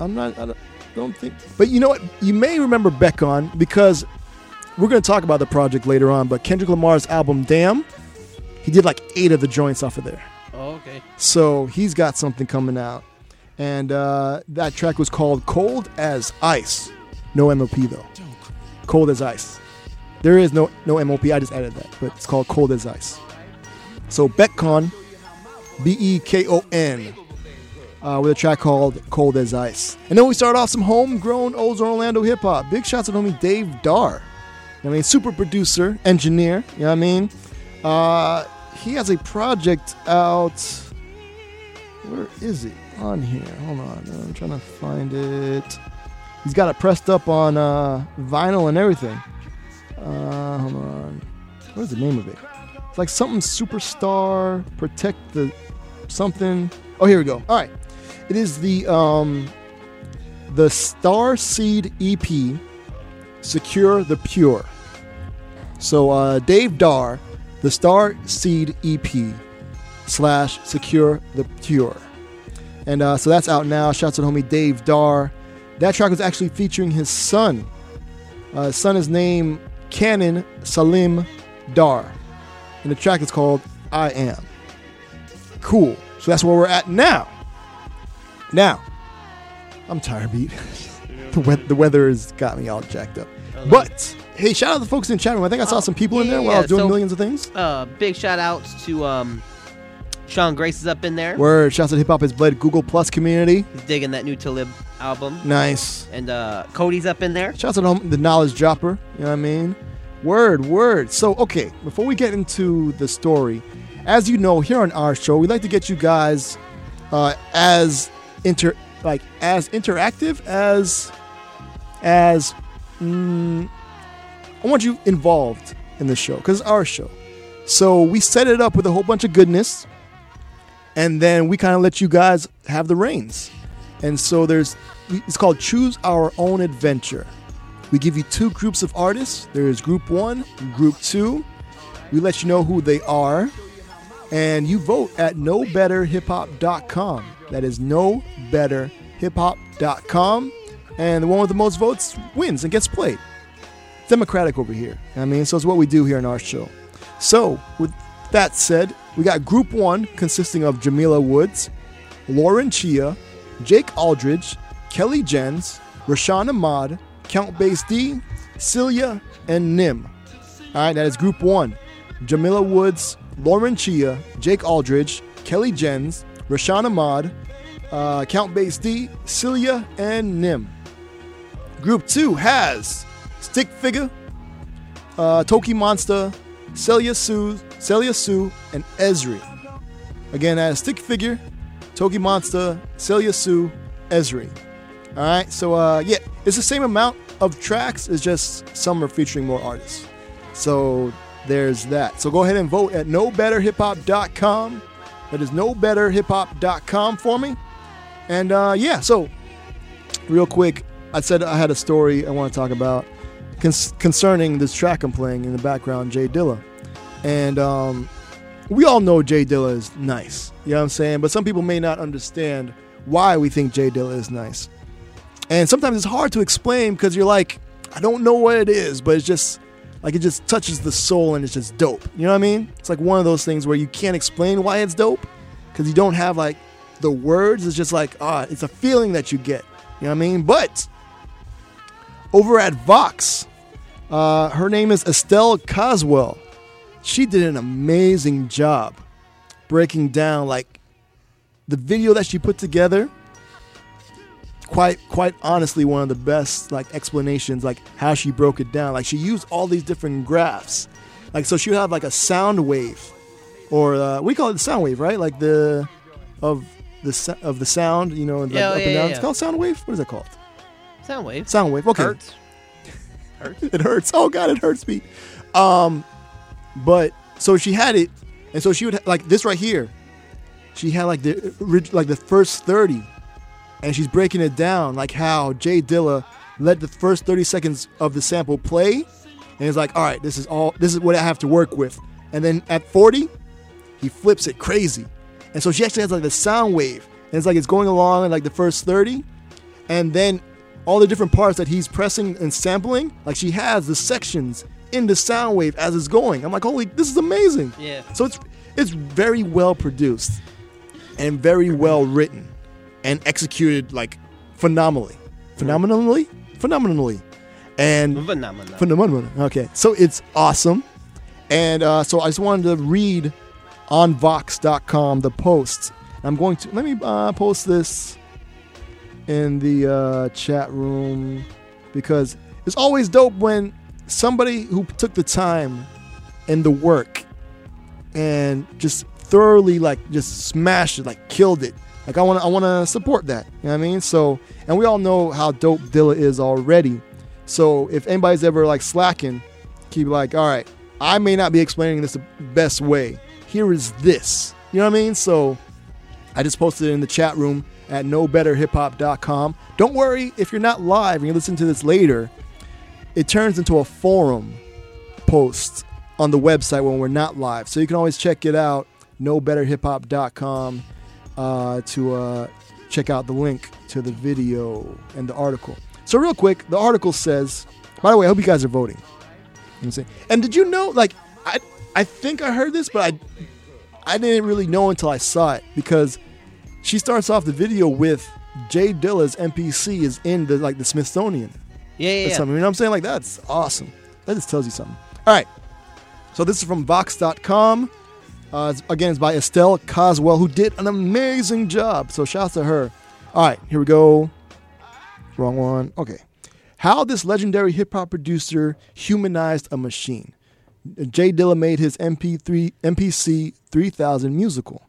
I'm not. I don't, don't think. But you know what? You may remember Bekon because we're going to talk about the project later on. But Kendrick Lamar's album Damn, he did like eight of the joints off of there. Oh, okay. So he's got something coming out. And uh, that track was called Cold as Ice. No MOP though. Cold as Ice. There is no no MOP. I just added that, but it's called Cold as Ice. So Bekon, B E K O N, uh, with a track called Cold as Ice. And then we start off some homegrown Old Orlando hip hop. Big shots to homie Dave Dar. I mean, super producer, engineer. You know what I mean? Uh, he has a project out. Where is it? On here. Hold on. I'm trying to find it. He's got it pressed up on uh, vinyl and everything. Uh, hold on. What is the name of it? It's like something superstar, protect the something. Oh, here we go. All right. It is the um, the Star Seed EP, Secure the Pure. So uh, Dave Dar, the Star Seed EP slash Secure the Pure. And uh, so that's out now. Shouts to the homie Dave Dar. That track was actually featuring his son. Uh, his son is named Kannon Salim Dar. And the track is called I Am. Cool. So that's where we're at now. Now, I'm tired, beat. the, we- the weather has got me all jacked up. But hey, shout out to the folks in the chat room. I think I saw some people in there while I was doing Oh, so, millions of things. Uh, big shout outs to um, Sean Grace is up in there. Word. Shouts out to Hip Hop Is Bled Google Plus community. He's digging that new Talib album. Nice. And uh, Cody's up in there. Shouts out to the knowledge dropper. You know what I mean? Word, word. So, okay, before we get into the story, as you know, here on our show, we like to get you guys uh, as inter like as interactive as as mm, I want you involved in the show because it's our show. So we set it up with a whole bunch of goodness, and then we kind of let you guys have the reins. And so there's it's called Choose Our Own Adventure. We give you two groups of artists. There is group one, group two. We let you know who they are, and you vote at knowbetterhiphop.com. That is knowbetterhiphop.com and the one with the most votes wins and gets played. Democratic over here. I mean, so it's what we do here in our show. So, with that said, we got group one consisting of Jamila Woods, Lauren Chia, Jake Aldridge, Kelly Jens, Raashan Ahmad, Count Bass D, Celia, and Nim. All right, that is group one. Jamila Woods, Lauren Chia, Jake Aldridge, Kelly Jens, Raashan Ahmad, uh, Count Bass D, Celia, and Nim. Group two has Stick Figure, uh, TOKiMONSTA, Selah Sue, Selah Sue, and Ezri. Again, that is Stick Figure, Toki Monster, Selah Sue, Ezri. All right, so uh, yeah, it's the same amount of tracks. It's just some are featuring more artists. So there's that. So go ahead and vote at knowbetterhiphop.com. That is knowbetterhiphop.com for me. And uh, yeah, so real quick, I said I had a story I want to talk about concerning this track I'm playing in the background, J Dilla. And um, we all know J Dilla is nice. You know what I'm saying? But some people may not understand why we think J Dilla is nice. And sometimes it's hard to explain because you're like, I don't know what it is, but it's just like it just touches the soul and it's just dope. You know what I mean? It's like one of those things where you can't explain why it's dope because you don't have like the words. It's just like ah, it's a feeling that you get. You know what I mean? But over at Vox, uh, her name is Estelle Caswell. She did an amazing job breaking down like the video that she put together. Quite, quite honestly, one of the best like explanations, like how she broke it down. Like she used all these different graphs. Like so, she would have like a sound wave, or uh, we call it the sound wave, right? Like the of the of the sound, you know, like Yeah, up yeah, and down. yeah, It's called sound wave. What is that called? Sound wave. Sound wave. Okay. Hurts. Hurts. it hurts. Oh god, it hurts me. Um, but so she had it, and so she would like this right here. She had like the like the first thirty, and she's breaking it down like how J Dilla let the first thirty seconds of the sample play, and it's like, all right, this is all. This is what I have to work with, and then at forty, he flips it crazy, and so she actually has like the sound wave, and it's like it's going along in like the first thirty, and then all the different parts that he's pressing and sampling, like she has the sections in the sound wave as it's going. I'm like, holy, this is amazing. Yeah. So it's it's very well produced and very well written and executed like phenomenally, phenomenally, phenomenally, and Phenomenal. phenomenal. Okay, so it's awesome, and uh, so I just wanted to read on Vox.com the post. I'm going to let me uh, post this in the uh, chat room because it's always dope when somebody who took the time and the work and just thoroughly like just smashed it, like killed it. Like I want to, I want to support that. You know what I mean? So, and we all know how dope Dilla is already. So if anybody's ever like slacking, keep like, all right, I may not be explaining this the best way. Here is this. You know what I mean? So I just posted it in the chat room at knowbetterhiphop.com. Don't worry if you're not live and you listen to this later. It turns into a forum post on the website when we're not live. So you can always check it out, knowbetterhiphop.com, uh, to uh, check out the link to the video and the article. So real quick, the article says, by the way, I hope you guys are voting. And did you know, like, I, I think I heard this, but I, I didn't really know until I saw it because she starts off the video with J Dilla's MPC is in the like the Smithsonian. Yeah, yeah, yeah. something. You know what I'm saying? Like that's awesome. That just tells you something. All right. So this is from Vox.com. Uh, it's- again, it's by Estelle Caswell, who did an amazing job. So shouts to her. All right, here we go. Wrong one. Okay. How this legendary hip hop producer humanized a machine. J Dilla made his MP3 MPC 3000 musical.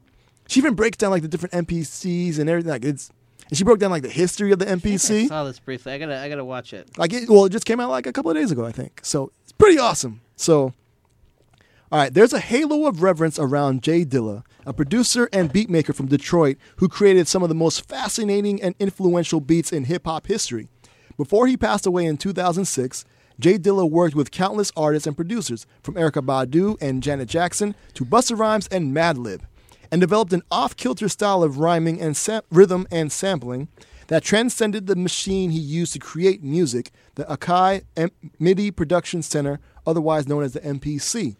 She even breaks down like the different MPCs and everything. Like it's, and she broke down like the history of the MPC. I MPC. saw this briefly. I gotta, I gotta watch it. Like it, well, it just came out like a couple of days ago, I think. So it's pretty awesome. So, all right, there's a halo of reverence around J Dilla, a producer and beatmaker from Detroit who created some of the most fascinating and influential beats in hip hop history. Before he passed away in 2006, J Dilla worked with countless artists and producers, from Erykah Badu and Janet Jackson to Busta Rhymes and Madlib, and developed an off-kilter style of rhyming and rhythm and sampling that transcended the machine he used to create music, the Akai M- MIDI Production Center, otherwise known as the MPC.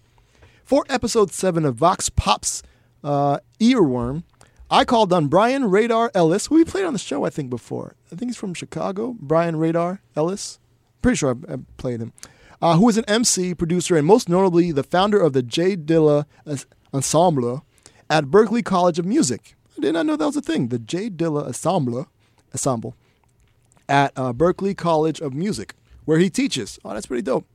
For episode 7 of Vox Pop's uh, Earworm, I called on Brian Raydar Ellis, who we played on the show, I think, before. I think he's from Chicago. Brian Raydar Ellis. Pretty sure I, I played him. Uh, who is an MC, producer, and most notably the founder of the J. Dilla Ensemble at Berklee College of Music. I did not know that was a thing. The J. Dilla Ensemble, Ensemble at uh, Berklee College of Music, where he teaches. Oh, that's pretty dope.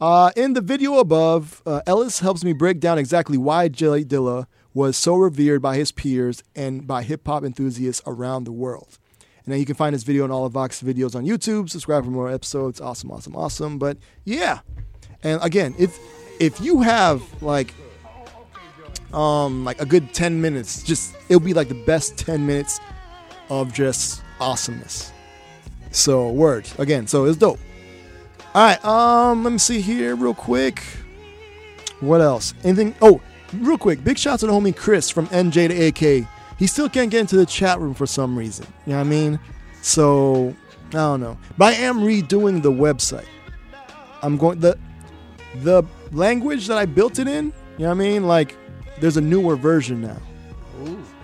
Uh, in the video above, uh, Ellis helps me break down exactly why J Dilla was so revered by his peers and by hip hop enthusiasts around the world. And then you can find this video and all of Vox videos on YouTube. Subscribe for more episodes. Awesome, awesome, awesome. But yeah, and again, if if you have like um like a good ten minutes, just it'll be like the best ten minutes of just awesomeness. So word again. So it's dope. All right. Um, let me see here real quick. What else? Anything? Oh, real quick. Big shout out to the homie Chris from NJ to AK. He still can't get into the chat room for some reason. You know what I mean? So I don't know. But I am redoing the website. I'm going the the language that I built it in, you know what I mean? Like, there's a newer version now.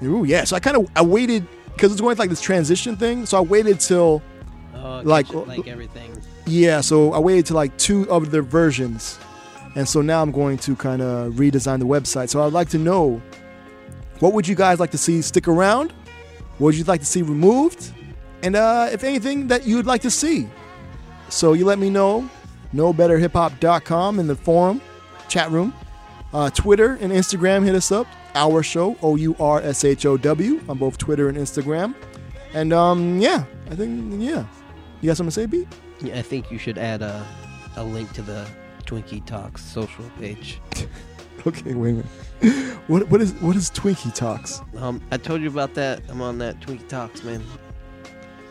Ooh, yeah. So I kind of I waited because it's going like this transition thing. So I waited till Oh, like like like everything. yeah. So I waited to like two of their versions, and so now I'm going to kind of redesign the website. So I'd like to know what would you guys like to see stick around? What would you like to see removed? And uh, if anything that you'd like to see. So you let me know. KnowBetterHipHop.com in the forum, chat room, uh, Twitter and Instagram. Hit us up. Our show, O U R S H O W, on both Twitter and Instagram. And um, yeah, I think yeah. You got something to say, B? Yeah, I think you should add a a link to the Twinkie Talks social page. Okay, wait a minute. What what is what is Twinkie Talks? Um, I told you about that. I'm on that Twinkie Talks, man.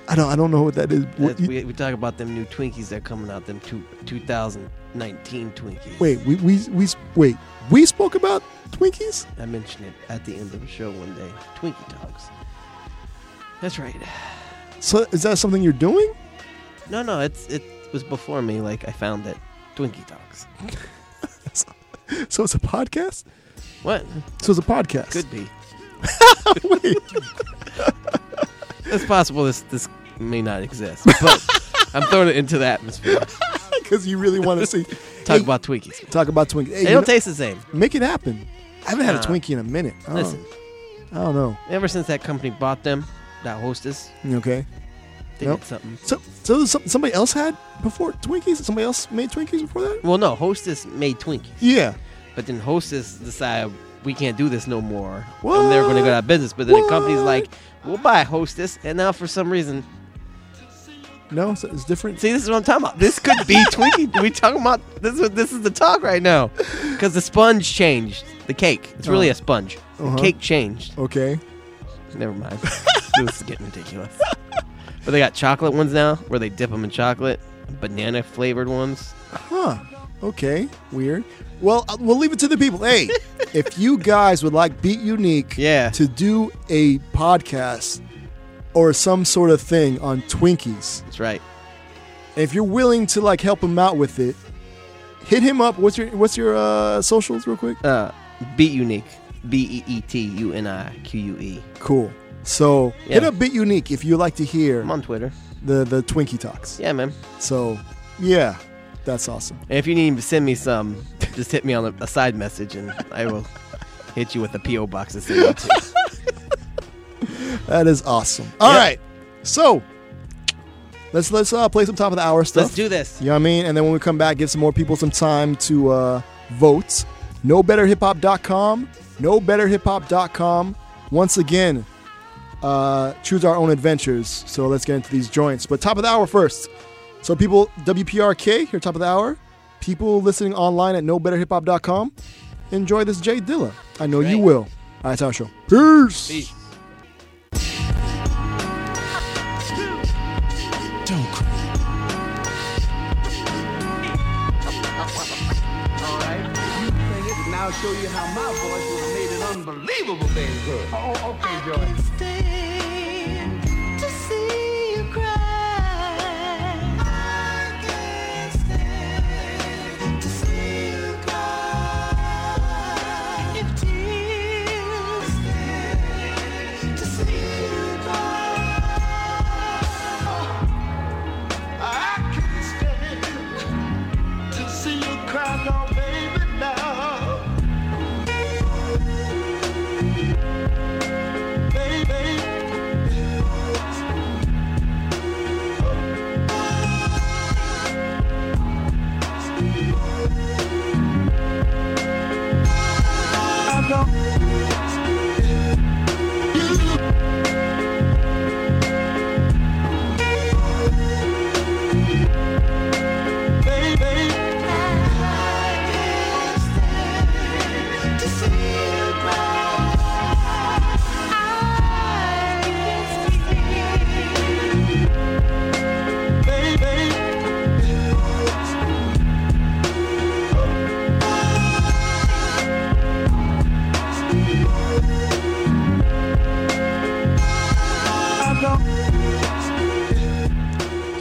I don't I don't know what that is. What, we, we talk about them new Twinkies that are coming out. Them two, 2019 Twinkies. wait, we we we wait. We spoke about Twinkies. I mentioned it at the end of the show one day. Twinkie Talks. That's right. So is that something you're doing? No, no, it's it was before me. Like I found it. Twinkie Talks. So it's a podcast. What? So it's a podcast. Could be. Wait. it's possible this this may not exist, but I'm throwing it into the atmosphere. Because you really want to see. Talk Hey, about Twinkies. Talk about Twinkies. Hey, They don't know- taste the same. Make it happen. I haven't had a Nah. Twinkie in a minute. I don't- Listen, I don't know. ever since that company bought them, that Hostess, Okay. they Nope. did something. So so some, somebody else had before Twinkies. Somebody else made Twinkies before that. Well, no, Hostess made Twinkies. Yeah. But then Hostess decided we can't do this no more. And they're going to go out of business. But then the company's like, we'll buy Hostess. And now for some reason, No, so it's different. see, this is what I'm talking about. This could be Twinkie. we talking about this? Is, this is the talk right now because the sponge changed. The cake. It's really Oh. a sponge. Uh-huh. The cake changed. Okay. Never mind. this is getting ridiculous. But they got chocolate ones now where they dip them in chocolate. Banana flavored ones. Huh. Okay. Weird. Well, uh, we'll leave it to the people. Hey, if you guys would like Beat Unique yeah. to do a podcast or some sort of thing on Twinkies, That's right. and if you're willing to like help him out with it, hit him up. What's your What's your uh, socials, real quick? Uh, Beat Unique. B E E T U N I Q U E. Cool. So hit Yeah. up Bit Unique if you like to hear I'm on Twitter. the the Twinkie talks. Yeah, man. So yeah, that's awesome. And if you need to send me some, just hit me on a, a side message and I will hit you with a P.O. box to send it to. That is awesome. All Yep. right, so let's let's uh, play some top of the hour stuff. Let's do this. You know what I mean? And then when we come back, give some more people some time to uh, vote. KnowBetterHipHop.com. KnowBetterHipHop.com. Once again, uh, choose our own adventures. So let's get into these joints. But top of the hour first. So people, WPRK here, top of the hour. People listening online at KnowBetterHipHop.com. Enjoy this J Dilla. I know you will. All right, it's our show. Peace. Peace. Now show you how my voice would have made an unbelievable good. Oh, okay, Joy.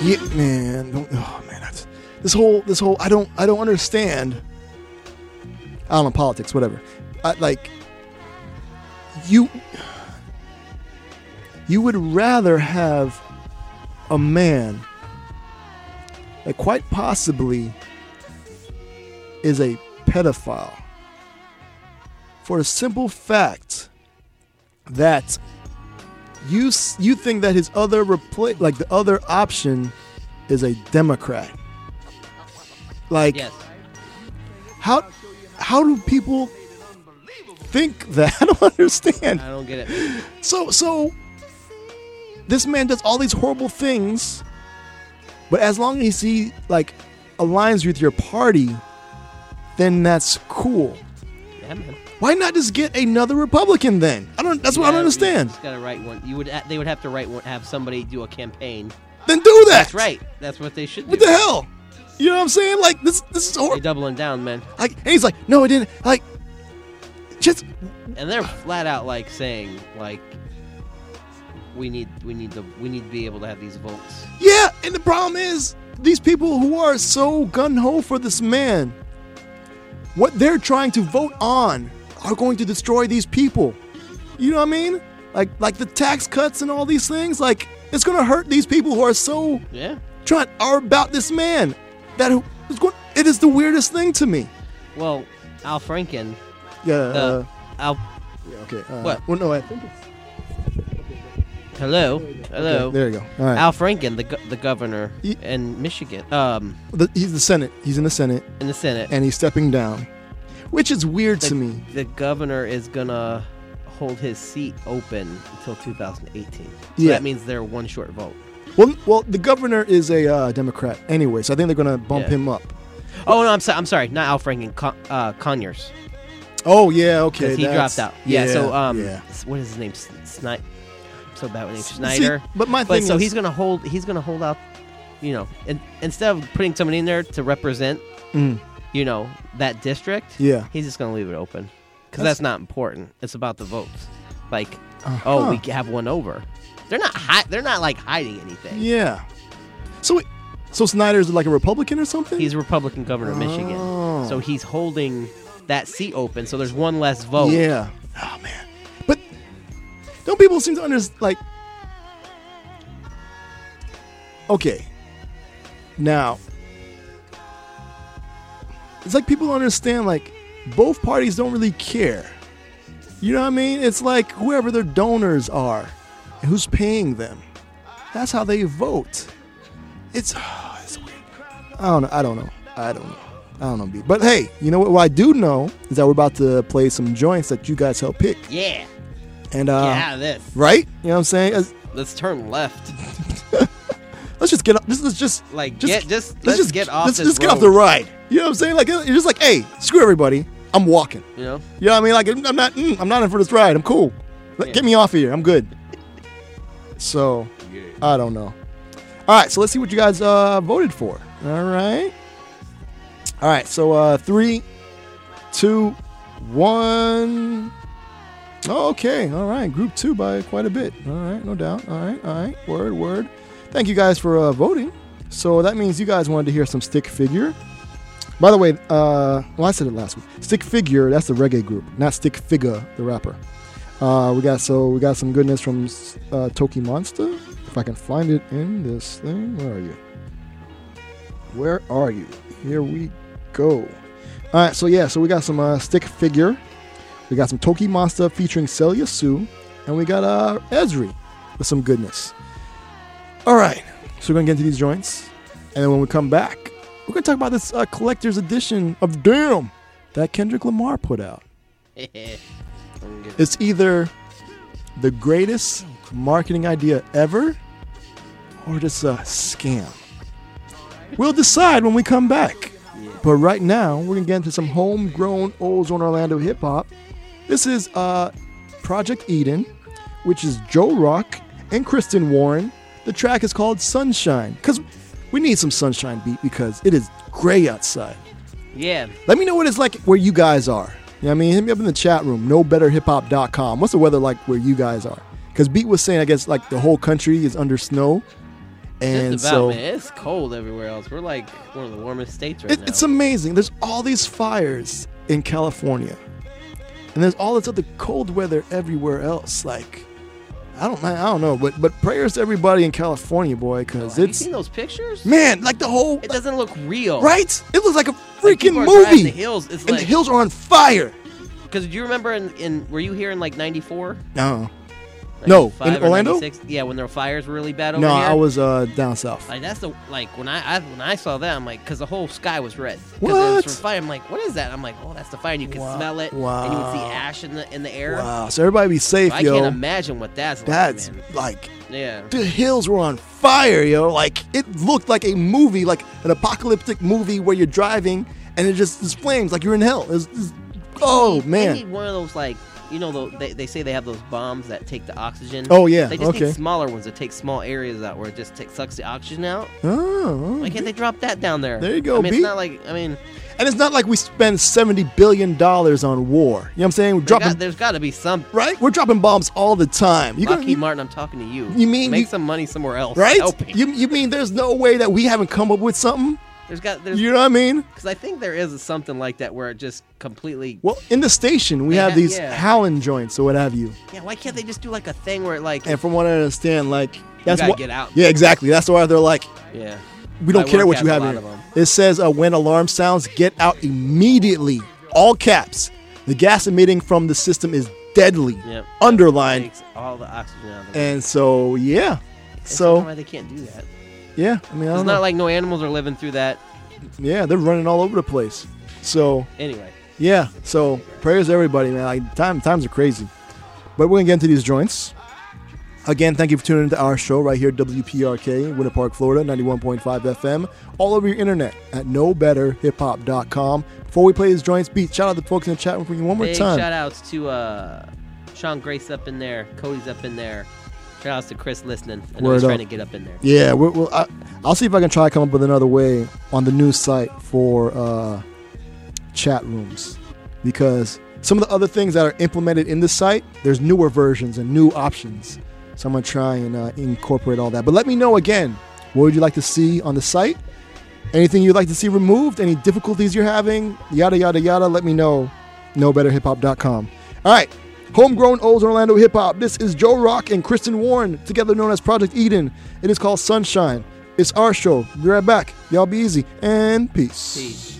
Yeah, man. Don't, oh man, that's, this whole this whole I don't I don't understand I don't know politics, whatever. I, like you, you would rather have a man that quite possibly is a pedophile for the simple fact that you you think that his other repla- like the other option is a Democrat. Like Yes. how how do people think that? I don't understand. I don't get it. So so this man does all these horrible things, but as long as he like aligns with your party, then that's cool. Yeah, man. Why not just get another Republican then? I don't. That's what I don't understand. You just gotta write one. You would. They would have to write one. Have somebody do a campaign. Then do that. That's right. That's what they should do. What the hell? You know what I'm saying? Like this. This is horrible. doubling down, man. Like and he's like, no, I didn't. Like, just And they're flat out like saying like, we need, we need to, we need to be able to have these votes. yeah. And the problem is these people who are so gun ho for this man, what they're trying to vote on are going to destroy these people. You know what I mean? Like like the tax cuts and all these things. Like it's gonna hurt these people who are so Yeah. trying are about this man. That going. It is the weirdest thing to me. Well, Al Franken. Yeah. The, uh, Al. yeah. Okay. Uh, What? Well, no, I think it's. Hello. Hello. Okay, there you go. All right. Al Franken, the go- the governor in Michigan. Um, The, he's the Senate. He's in the Senate. in the Senate. and he's stepping down, which is weird the, to me. The governor is gonna hold his seat open until 2018. So Yeah. that means they're one short vote. Well, well, the governor is a uh, Democrat anyway, so I think they're going to bump Yeah. him up. Oh no, I'm sorry. I'm sorry. Not Al Franken. Con- uh, Conyers. Oh yeah, okay. He dropped out. Yeah. so um, yeah. what is his name? Snyder. So bad with name See, Schneider. but my thing so is- he's gonna hold. He's gonna hold out. You know, and instead of putting somebody in there to represent, Mm. You know, that district. Yeah. He's just gonna leave it open because That's- that's, not important. It's about the votes. Like, Uh-huh. oh, we have one over. They're not. Hi- they're not like hiding anything. Yeah. So, so Snyder's like a Republican or something? He's a Republican governor of Michigan, Oh. so he's holding that seat open. So there's one less vote. Yeah. Oh man. But don't people seem to understand? Like, okay. Now, it's like people don't understand. Like, both parties don't really care. You know what I mean? It's like whoever their donors are, and who's paying them. That's how they vote. It's, it's weird. I don't know. I don't know. I don't know. I don't know, B. But hey, you know what? What I do know is that we're about to play some joints that you guys help pick. Yeah. And uh, Get out of this. right? You know what I'm saying? As- Let's turn left. Let's just get off. Just, let's just Like, just, get just let's, just get off Let's this just get off the ride. You know what I'm saying? Like you're just like, hey, screw everybody. I'm walking. You know? You know what I mean? Like I'm not. Mm, I'm not in for this ride. I'm cool. Let- Get me off of here. I'm good. So I don't know. All right. So let's see what you guys uh, voted for. All right. All right. So uh, three, two, one. Okay. All right. Group two by quite a bit. All right. No doubt. All right. All right. Word. Word. Thank you guys for uh, voting. So that means you guys wanted to hear some stick figure. By the way, uh, well, I said it last week. Stick Figure, that's the reggae group, not Stick Figure, the rapper. Uh, we got so we got some goodness from uh, TOKiMONSTA. If I can find it in this thing, where are you? Where are you? Here we go. All right, so yeah, so we got some uh, Stick Figure. We got some TOKiMONSTA featuring Selah Sue, and we got uh, Ezri with some goodness. All right, so we're gonna get into these joints, and then when we come back, we're gonna talk about this uh, collector's edition of Damn that Kendrick Lamar put out. It's either the greatest marketing idea ever, or just a scam. We'll decide when we come back. But right now, we're gonna get into some homegrown Ozone Orlando hip hop. This is uh, Project Eden, which is Jorok and Kristen Warren. The track is called Sunshine, because we need some sunshine beat because it is gray outside. Yeah. Let me know what it's like where you guys are. You know what I mean? Hit me up in the chat room, knowbetterhiphop.com. What's the weather like where you guys are? Because Beat was saying, I guess, like the whole country is under snow. And about, so man. It's cold everywhere else. We're like one of the warmest states right it, now. it's amazing. There's all these fires in California, and there's all this other cold weather everywhere else. Like, I don't, I don't know, but but prayers to everybody in California, boy, because Have you it's seen those pictures? man, like the whole, It doesn't look real. right? It looks like a Like, freaking people are driving movie. The hills. It's and like the hills are on fire. Because do you remember in, in were you here in like '94? No, no, in Orlando. Yeah, when the fires were really bad over No, here. I was uh, down south. Like that's the like when I, I when I saw that I'm like because the whole sky was red. 'Cause It was What? from fire. I'm like, what is that? I'm like, oh, that's the fire. And you can smell it, Wow. and you would see ash in the in the air. Wow, so everybody be safe, I yo. can't imagine what that's, That's like, like Yeah. the hills were on fire, yo. Like it looked like a movie, like an apocalyptic movie where you're driving and it just is flames, like you're in hell. It's, it's- oh They man, need one of those like you know they, they say they have those bombs that take the oxygen. Oh, yeah, They just okay. need smaller ones that take small areas out where it just takes, sucks the oxygen out. Oh, Why can't they drop that down there? There you go, I mean, B. it's not like I mean, and it's not like we spend seventy billion dollars on war. You know what I'm saying? We're dropping got, there's got to be some. right. We're dropping bombs all the time. You Lockheed Martin, I'm talking to you. You mean make you- some money somewhere else? right? You you mean there's no way that we haven't come up with something? There's got there's You know what I mean? because I think there is something like that where it just completely. Well, in the station we They have these yeah. Halon joints or what have you. Yeah, why can't they just do like a thing where it like And from what I understand, like that's gotta what. get out. Yeah, exactly. That's why they're like, yeah. we don't My care what you have here. It says uh, when alarm sounds, get out immediately. All caps. The gas emitting from the system is deadly. Yep. Underlined. Takes all the oxygen out of the And so yeah, It's so why they can't do that. Yeah. I mean, I It's not know. like no animals are living through that. yeah, they're running all over the place. So Anyway, Yeah, so prayers to everybody, man. Like time times are crazy. But we're gonna get into these joints. Again, thank you for tuning into our show right here, WPRK, Winter Park, Florida, 91.5 FM, all over your internet at knowbetterhiphop.com. Before we play these joints, beat, shout out to the folks in the chat room for you one more time. shout outs to uh, Sean Grace up in there, Cody's up in there. Shout outs to Chris listening. I know Word he's up. trying to get up in there. Yeah, we're, we'll, I, I'll see if I can try to come up with another way on the new site for uh, chat rooms because some of the other things that are implemented in the site, there's newer versions and new options. So I'm gonna try and uh, incorporate all that. But let me know again, what would you like to see on the site? Anything you'd like to see removed? Any difficulties you're having? Yada yada yada. Let me know. KnowBetterHipHop.com. All right. Homegrown Old Orlando Hip Hop. This is Jorok and Kristen Warren, together known as Project Eden. It is called Sunshine. It's our show. Be right back. Y'all be easy and peace. Peace.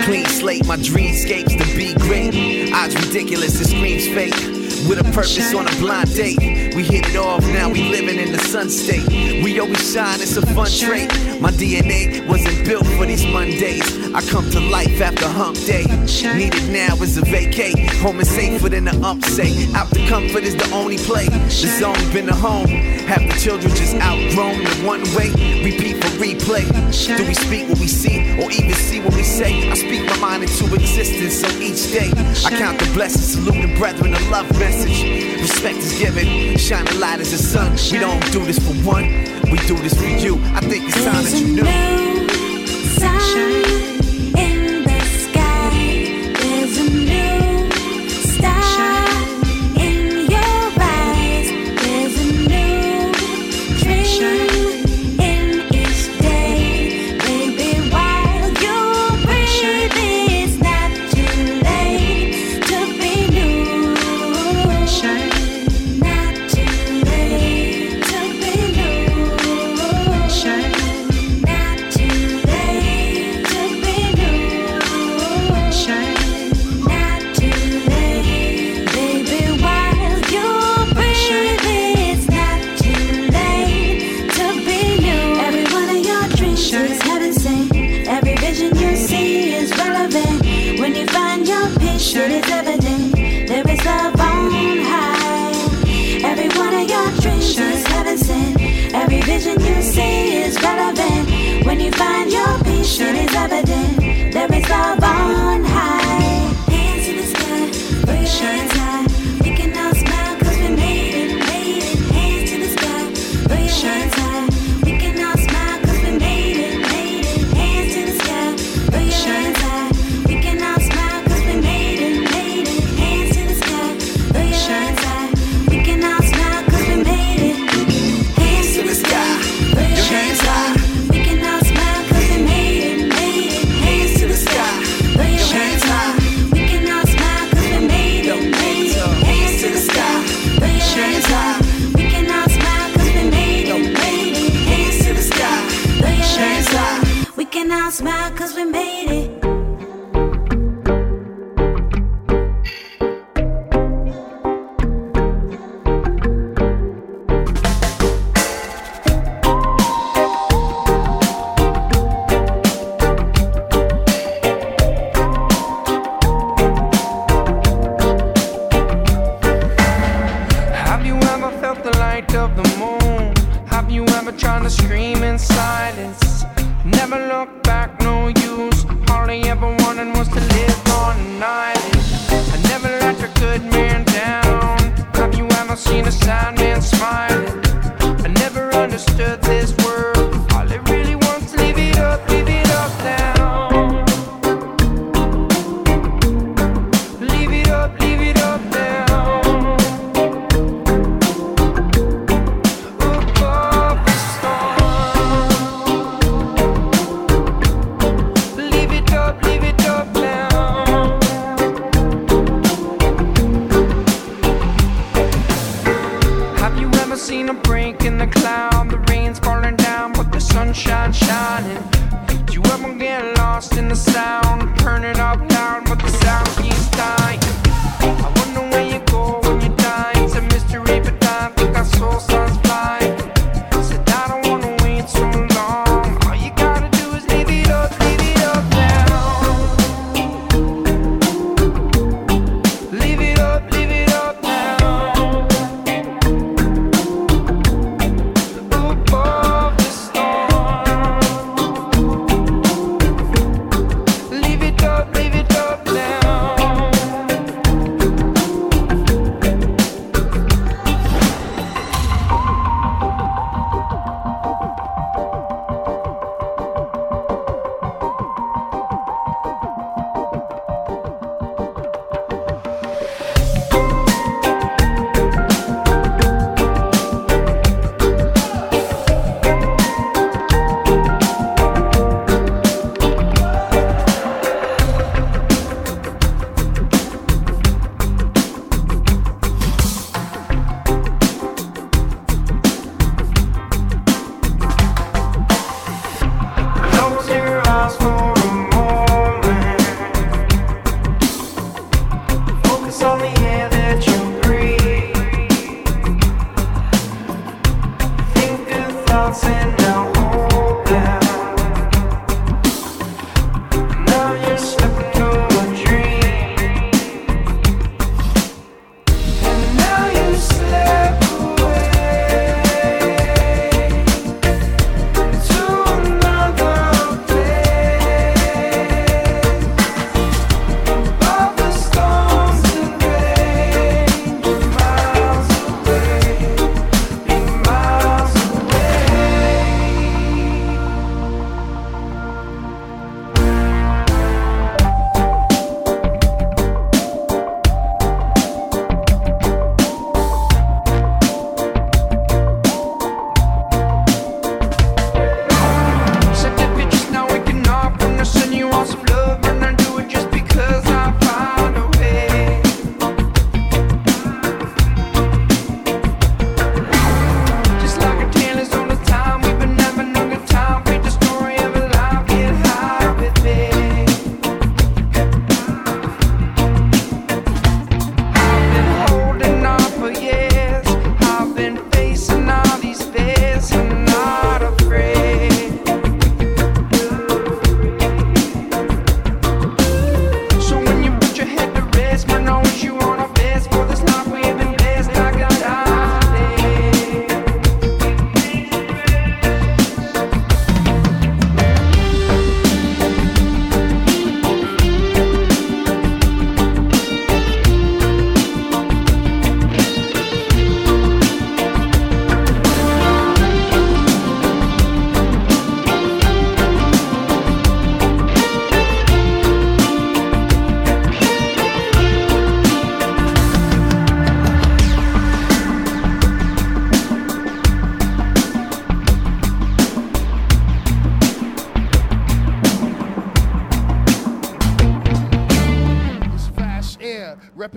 Clean slate, my dreamscapes to be great. Odds ridiculous, it screams fate. With a purpose on a blind date. We hit it off, now we living in the sun state. We always shine, it's a fun trait. My DNA wasn't built for these Mondays. I come to life after hump day. Needed now is a vacate. Home is safer than the ump say. Out the comfort is the only play. The zone been a home. Half the children just outgrown the one way. Repeat for replay. Do we speak what we see or even see what we say? I speak my mind into existence, so each day I count the blessings, saluting brethren, a love message. Respect is given, shining light as the sun. We don't do this for one, we do this for you. I think it's time that you knew.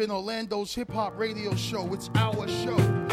Repping Orlando's hip hop radio show. It's our show.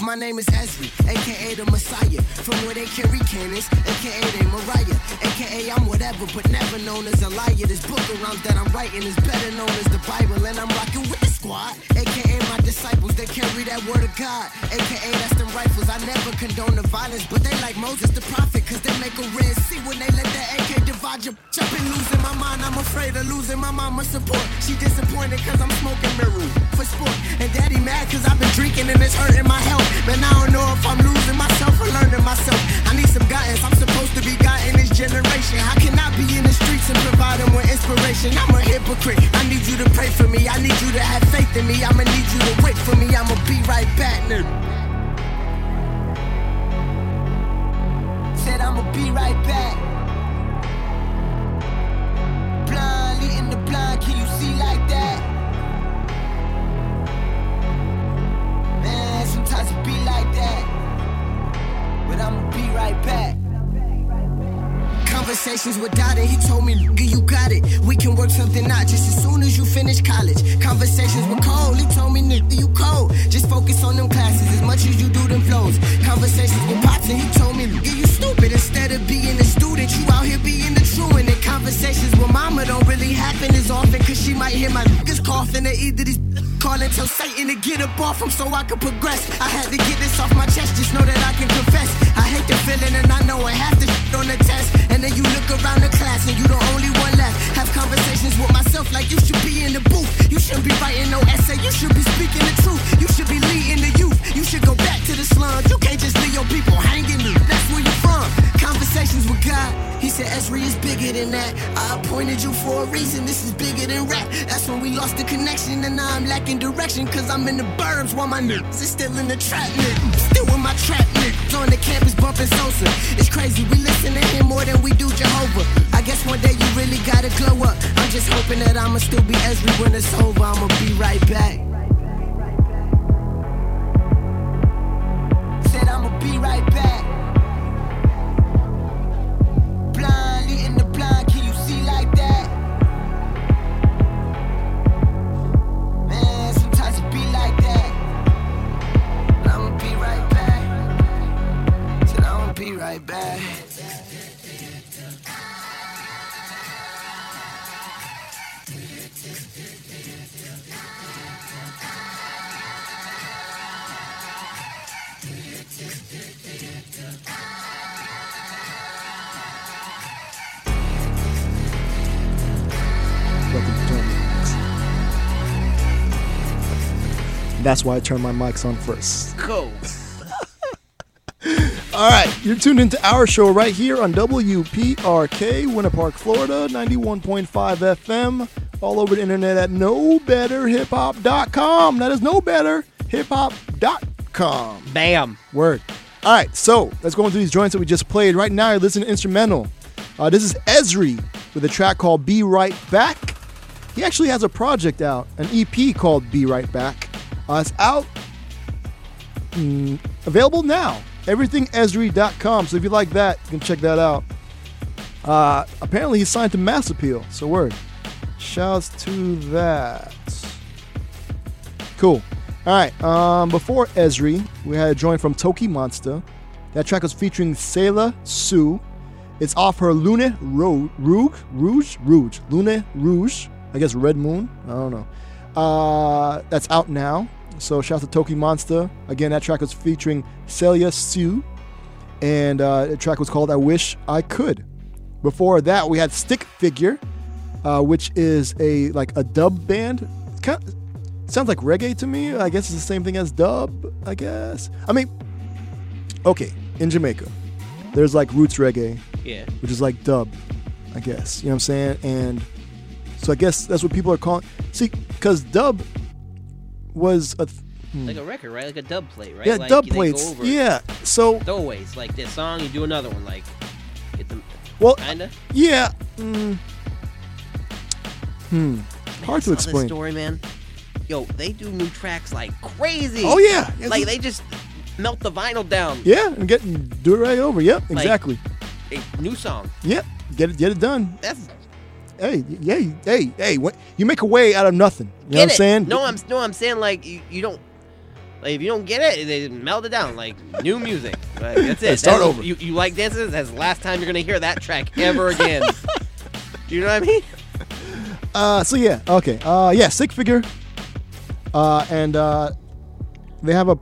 My name is Ezri, aka the Messiah. From where they carry cannons, aka they Mariah, aka I'm whatever, but never known as a liar. This book of rhymes that I'm writing is better known as the Bible, and I'm rocking with the squad, aka my disciples. They carry that word of God, aka that's them rifles. I never condone the violence, but they like Moses the prophet, cause they make a red sea when they let that AK divide your. I've been losing my mind, I'm afraid of losing my mama's support. She disappointed cause I'm smoking Meru for sport. And daddy mad cause I've been drinking and it's hurting my health. Man, I don't know if I'm losing myself or learning myself. I need some guidance, I'm supposed to be guiding this generation. I be in the streets and provide them with inspiration? I'm a hypocrite. I need you to pray for me. I need you to have faith in me. I'ma need you to wait for me. I'ma be right back, nigga. Said I'ma be right back. Conversations with Dada, he told me, nigga, you got it. We can work something out just as soon as you finish college. Conversations with Cole, he told me, nigga, you cold. Just focus on them classes as much as you do them flows. Conversations with Pops, and he told me, nigga, you stupid. Instead of being a student, you out here being the truant. And conversations with Mama don't really happen as often, cause she might hear my niggas coughing or either these calling tell Satan to get up off him so I can progress. I had to get this off my chest, just know that I can confess. I hate the feeling and I know I have to shit on the test. And then you look around the class and you the only one left. Have conversations with myself like you should be in the booth. You shouldn't be writing no essay, you should be speaking the truth. You should be leading the youth. You should go back to the slums. You can't just leave your people hanging. That's where you're from. Conversations with God. He said Ezri is bigger than that. I appointed you for a reason. This is bigger than rap. That's when we lost the connection and now I'm lacking direction. Cause I'm in the burbs while my niggas is still in the trap. Nigga. Still with my trap niggas on the campus bumping Sosa. It's crazy. We listen to him more than we do Jehovah. I guess one day you really gotta glow up. I'm just hoping that I'ma still be Ezri when it's over. I'ma be right back. That's why I turn my mics on first. Cool. All right, you're tuned into our show right here on WPRK, Winter Park, Florida, 91.5 FM, all over the internet at knowbetterhiphop.com. That is knowbetterhiphop.com. Bam. Word. All right, so let's go into these joints that we just played. Right now, you're listening to instrumental. Uh, this is Ezri with a track called Be Right Back. He actually has a project out, an EP called Be Right Back. Uh, it's out, mm, available now. EverythingEzri.com. So if you like that, you can check that out. Uh, apparently, he's signed to Mass Appeal. So word. Shouts to that. Cool. All right. Um, before Ezri, we had a joint from TOKiMONSTA. That track was featuring Selah Sue. It's off her Lune Ro- Rouge, Rouge, Rouge, Lune Rouge. I guess Red Moon. I don't know. Uh, that's out now. So shout out to TOKiMONSTA. Again, that track was featuring Selah Sue, and uh, the track was called "I Wish I Could." Before that, we had Stick Figure, uh, which is a like a dub band. Kind of, sounds like reggae to me. I guess it's the same thing as dub. I guess. I mean, okay, in Jamaica, there's like roots reggae, Yeah. which is like dub, I guess. You know what I'm saying? And so I guess that's what people are calling. See, because dub was a. th- hmm. Like a record, right? Like a dub plate, right? Yeah, like, dub they go plates. over. Yeah. So Throwaways, like this song, you do another one, like get them. Well, kinda. yeah. Mm, hmm. Hard to Saw this explain. story, man. Yo, they do new tracks like crazy. Oh, yeah. Yeah, like this- they just melt the vinyl down. Yeah, and get do it right over. Yep, Like- exactly. A new song. Yep, get it get it done. That's Hey, yeah, hey, hey, what, you make a way out of nothing. You know get what I'm it. saying? No, I'm no, I'm saying like you, you don't. Like if you don't get it, they melt it down like new music. Like, that's it. Hey, start That's- over. You, you like dances? That's the last time you're gonna hear that track ever again. Do you know what I mean? Uh, so yeah, okay. Uh, yeah, Stick Figure. Uh, and uh, they have a.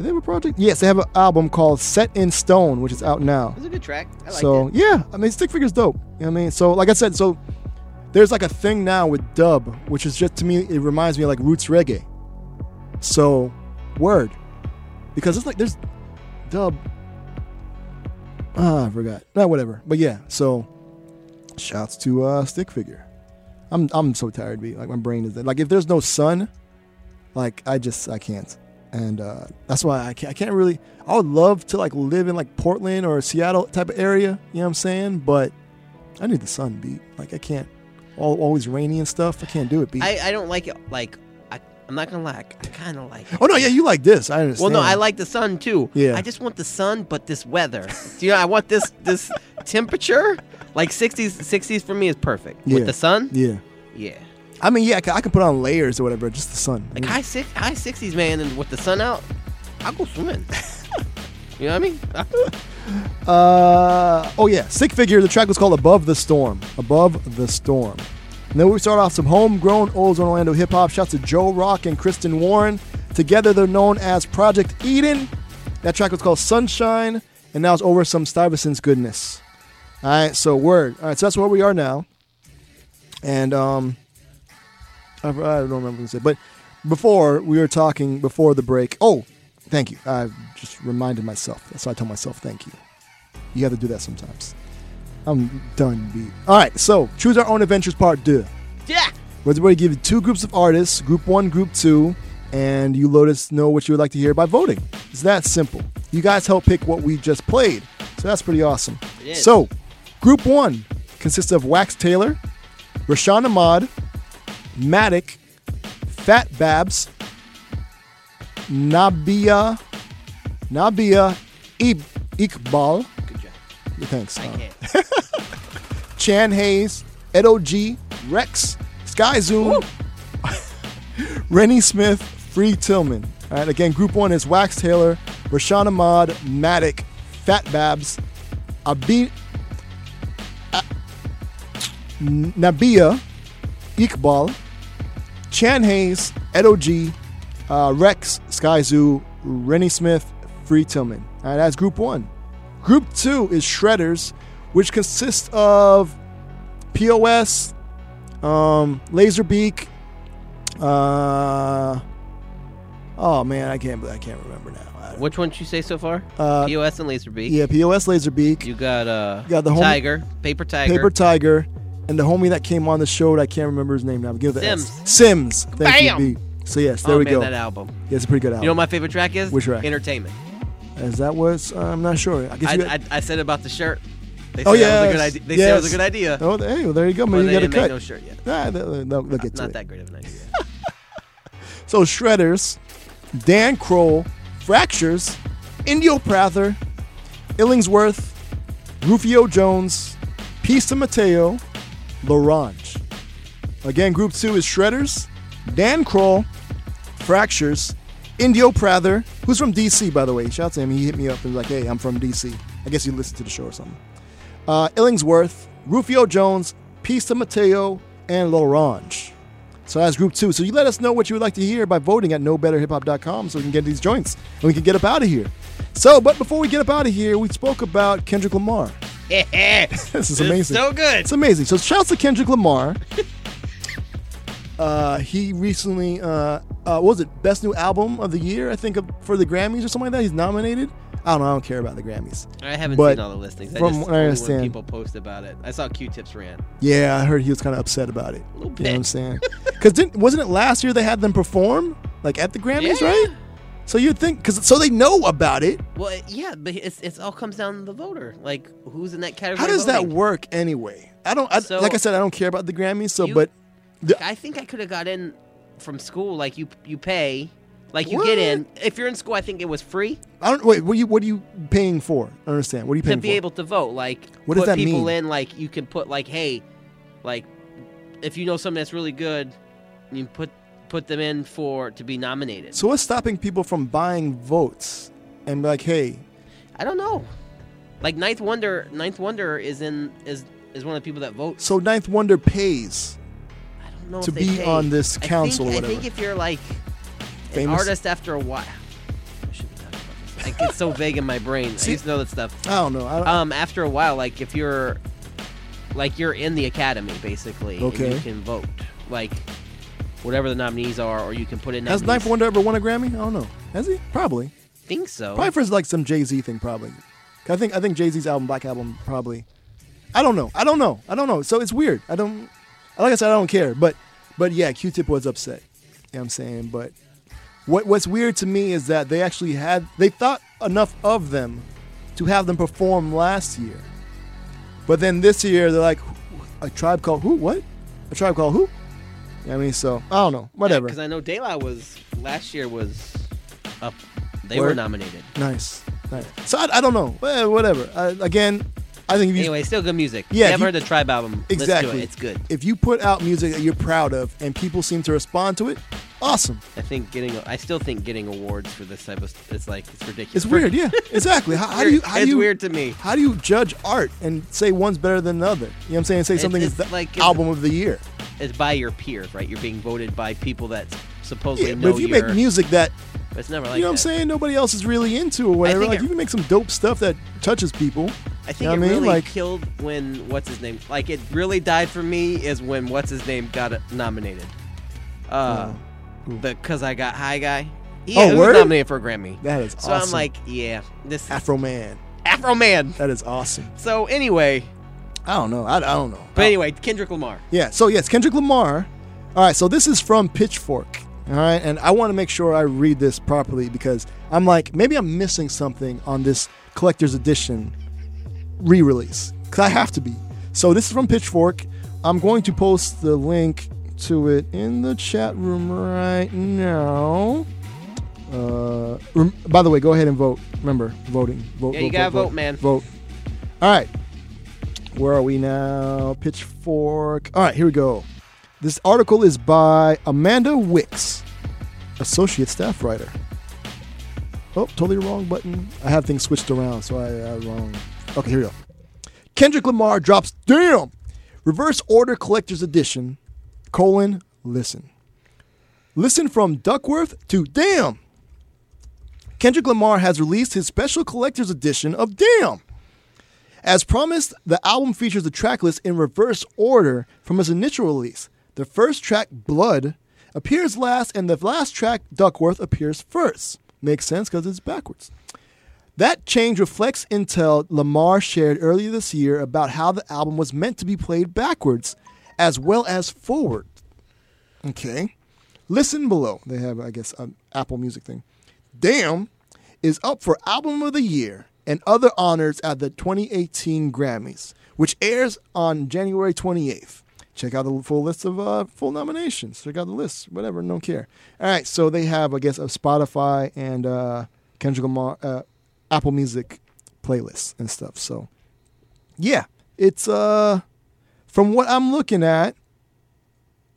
Do they have a project? Yes, they have an album called Set in Stone, which is out now. It's a good track. I like so it. yeah, I mean, Stick Figure's dope. You know what I mean? So like I said, so there's like a thing now with dub, which is just to me, it reminds me of like roots reggae. So, word, because it's like there's dub. Ah, I forgot. Not whatever. But yeah, so shouts to uh Stick Figure. I'm I'm so tired, B. Like my brain is dead. like if there's no sun, like I just I can't, and uh, that's why I can't I can't really. I would love to like live in like Portland or Seattle type of area. You know what I'm saying? But I need the sun, B. Like I can't. All, always rainy and stuff. I can't do it, i don't like it. Like I, I'm not gonna lie. I kind of like. it. oh no, yeah, you like this. I understand. Well, no, I like the sun too. Yeah. I just want the sun, but this weather. Do you know? I want this this temperature. Like 60s, 60s for me is perfect. Yeah. With the sun. Yeah. Yeah. I mean, yeah, I can, put on layers or whatever. Just the sun. Like high six, high 60s, man, and with the sun out, I'll go swimming. you know what I mean? Uh oh yeah, Stick Figure. The track was called "Above the Storm." Above the Storm. And then we start off some homegrown Old Orlando hip hop. Shouts to Jorok and Kristen Warren. Together they're known as Project Eden. That track was called "Sunshine," and now it's over some Stuyvesant's goodness. All right, so word. All right, so that's where we are now. And um, I, I don't remember what I said, but before we were talking before the break. Oh, thank you. I just reminded myself. That's why I told myself thank you. You have to do that sometimes. I'm done, B. All right, so choose our own adventures part two. Yeah. Where we give you two groups of artists, group one, group two, and you let us know what you would like to hear by voting. It's that simple. You guys help pick what we just played, so that's pretty awesome. So, group one consists of Wax Tailor, Raashan Ahmad, Mattic, Fat Babs, Nabihah, Nabihah Ib- Iqbal. Good job. Thanks. I uh, can't. ChanHays, Edo G, Reks, Sky Zoom, Reeny Smith, Free Tillman. All right, again, group one is Wax Tailor, Raashan Ahmad, Mattic, Fat Babs, Abi, A- Nabihah, Iqbal, ChanHays, Edo G, uh, Reks, Sky Zoo, Reeny Smith, Free Tillman. All right, that's group one. Group two is Shredders, which consists of POS, um, Lazerbeak, uh, oh man, I can't, I can't remember now. Which one did you say so far? Uh, POS and Lazerbeak. Yeah, POS, Lazerbeak, You got uh. You got the homie- Tiger, Paper Tiger. Paper Tiger, and the homie that came on the show, that I can't remember his name now. Give the S. Sims. Sims. Thank Bam! you, B. So yes, there oh, we man, go. that album. Yeah, it's a pretty good album. You know what my favorite track is? Which track? Entertainment. Is that what's? Uh, I'm not sure. I guess I, you. I, I said about the shirt. They oh yeah, that was a good idea. They said it was a good idea. Oh, hey, well, there you go. Well, Maybe they you got a cut. no shirt yet. Nah, they'll, they'll, they'll get to Not that great of an idea. So Shredders, Dan Kroll, Fractures, Indio Prather, Illingsworth, Rufio Jones, Pisa Mateo, Larange. Again, group two is Shredders, Dan Kroll, Fractures, Indio Prather, who's from DC, by the way. Shout out to him. He hit me up and was like, hey, I'm from DC. I guess you listened to the show or something. Uh, Illingsworth, Rufio Jones, Pisa Mateo, and Larange. So that's group two. So you let us know what you would like to hear by voting at knowbetterhiphop.com so we can get these joints and we can get up out of here. So, but before we get up out of here, we spoke about Kendrick Lamar. this is amazing. so good. It's amazing. So shouts to Kendrick Lamar. uh, he recently, uh, uh, what was it best new album of the year? I think for the Grammys or something like that. He's nominated. I don't know. I don't care about the Grammys. I haven't But seen all the listings. I From just what I understand, people post about it. I saw Q-Tips rant. yeah, I heard he was kind of upset about it. A little You know what I'm saying? Because wasn't it last year they had them perform like at the Grammys, Yeah. right? So you'd think because so they know about it. Well, yeah, but it's, it's all comes down to the voter. Like, who's in that category? How does that work anyway? I don't. I, So- like I said, I don't care about the Grammys. So, You- but I think I could have got in from school. Like, you you pay, Like you get in. If you're in school, I think it was free I don't wait. What are you what are you paying for? I understand. What are you paying for? to be for? able to vote. Like What does that people mean? in. Like you can put like, hey, like if you know something that's really good, you put put them in for to be nominated. so what's stopping people from buying votes and be like, hey, I don't know. Like Ninth Wonder, Ninth Wonder is in is is one of the people that votes. so Ninth Wonder pays I don't know to be pay. on this I council think, or whatever. I think if you're like an Famous? artist after a while. I shouldn't be talking about this. Like it's so vague in my brain. See- I used to know that stuff. I don't know. I don't, Um, after a while, like if you're, like you're in the academy basically, and Okay. you can vote, like whatever the nominees are, or you can put it in. has. Ninth Wonder ever won a Grammy? I don't know. Has he? Probably. think so. Probably for like some Jay Z thing. Probably. I think I think Jay Z's album, Black Album, probably. I don't know. I don't know. I don't know. So it's weird. I don't. Like I said, I don't care. But but yeah, Q-Tip was upset. You know what I'm saying? But what what's weird to me is that they actually had they thought enough of them to have them perform last year. But then this year they're like a tribe called who? What? A tribe called who? You know what I mean, so I don't know. Whatever. Because I know De La was last year was up. They were nominated. Nice. nice. So I, I don't know. Well, whatever. Uh, again, I think if you Anyway, still good music. Yeah, if ever you- heard the Tribe album? Exactly, it. It's good. If you put out music that you're proud of and people seem to respond to it, awesome. I think getting. I still think getting awards for this type of. It's like it's ridiculous. It's weird, yeah, exactly. How, how do you? How do It's you, weird to me. How do you judge art and say one's better than another? You know what I'm saying? Say It's- something is it's the like- album of the year. It's by your peers, right? You're being voted by people that supposedly Yeah, know but if you your- make music that But it's never like you know what I'm saying, nobody else is really into or whatever. Like it- you can make some dope stuff that touches people. I think you know it I mean? really like killed when what's his name? Like it really died for me is when what's his name got nominated. Uh, the cause I got high guy. He, Oh, he was nominated for a Grammy. That is awesome. so I'm like, yeah, this is Afroman. Afro Man. That is awesome. So anyway, I don't know. I, I don't know. but anyway, Kendrick Lamar. Yeah. So yes, Kendrick Lamar. All right. So this is from Pitchfork. All right, and I want to make sure I read this properly because I'm like maybe I'm missing something on this collector's edition re-release because I have to be. So this is from Pitchfork. I'm going to post the link to it in the chat room right now. Uh, rem- by the way, go ahead and vote. Remember, voting. Vote. Yeah, vote, you gotta vote, vote, man. Vote. All right. Where are we now? Pitchfork. All right, here we go. This article is by Amanda Wicks, associate staff writer. Oh, totally wrong button. I have things switched around, so I, I wrong. Okay, here we go. Kendrick Lamar drops damn reverse order collector's edition. Colon listen. Listen from Duckworth to damn. Kendrick Lamar has released his special collector's edition of Damn. As promised, the album features the track list in reverse order from its initial release. The first track, Blood, appears last, and the last track, Duckworth, appears first. Makes sense because it's backwards. That change reflects intel Lamar shared earlier this year about how the album was meant to be played backwards as well as forward. Okay. Listen below. They have, I guess, an Apple Music thing. Damn is up for Album of the Year and other honors at the 2018 Grammys, which airs on January 28th. Check out the full list of uh, full nominations. Check out the list, whatever, don't care. All right, so they have, I guess, a Spotify and uh, Kendrick Lamar, uh, Apple Music playlists and stuff. So, yeah, it's uh, from what I'm looking at,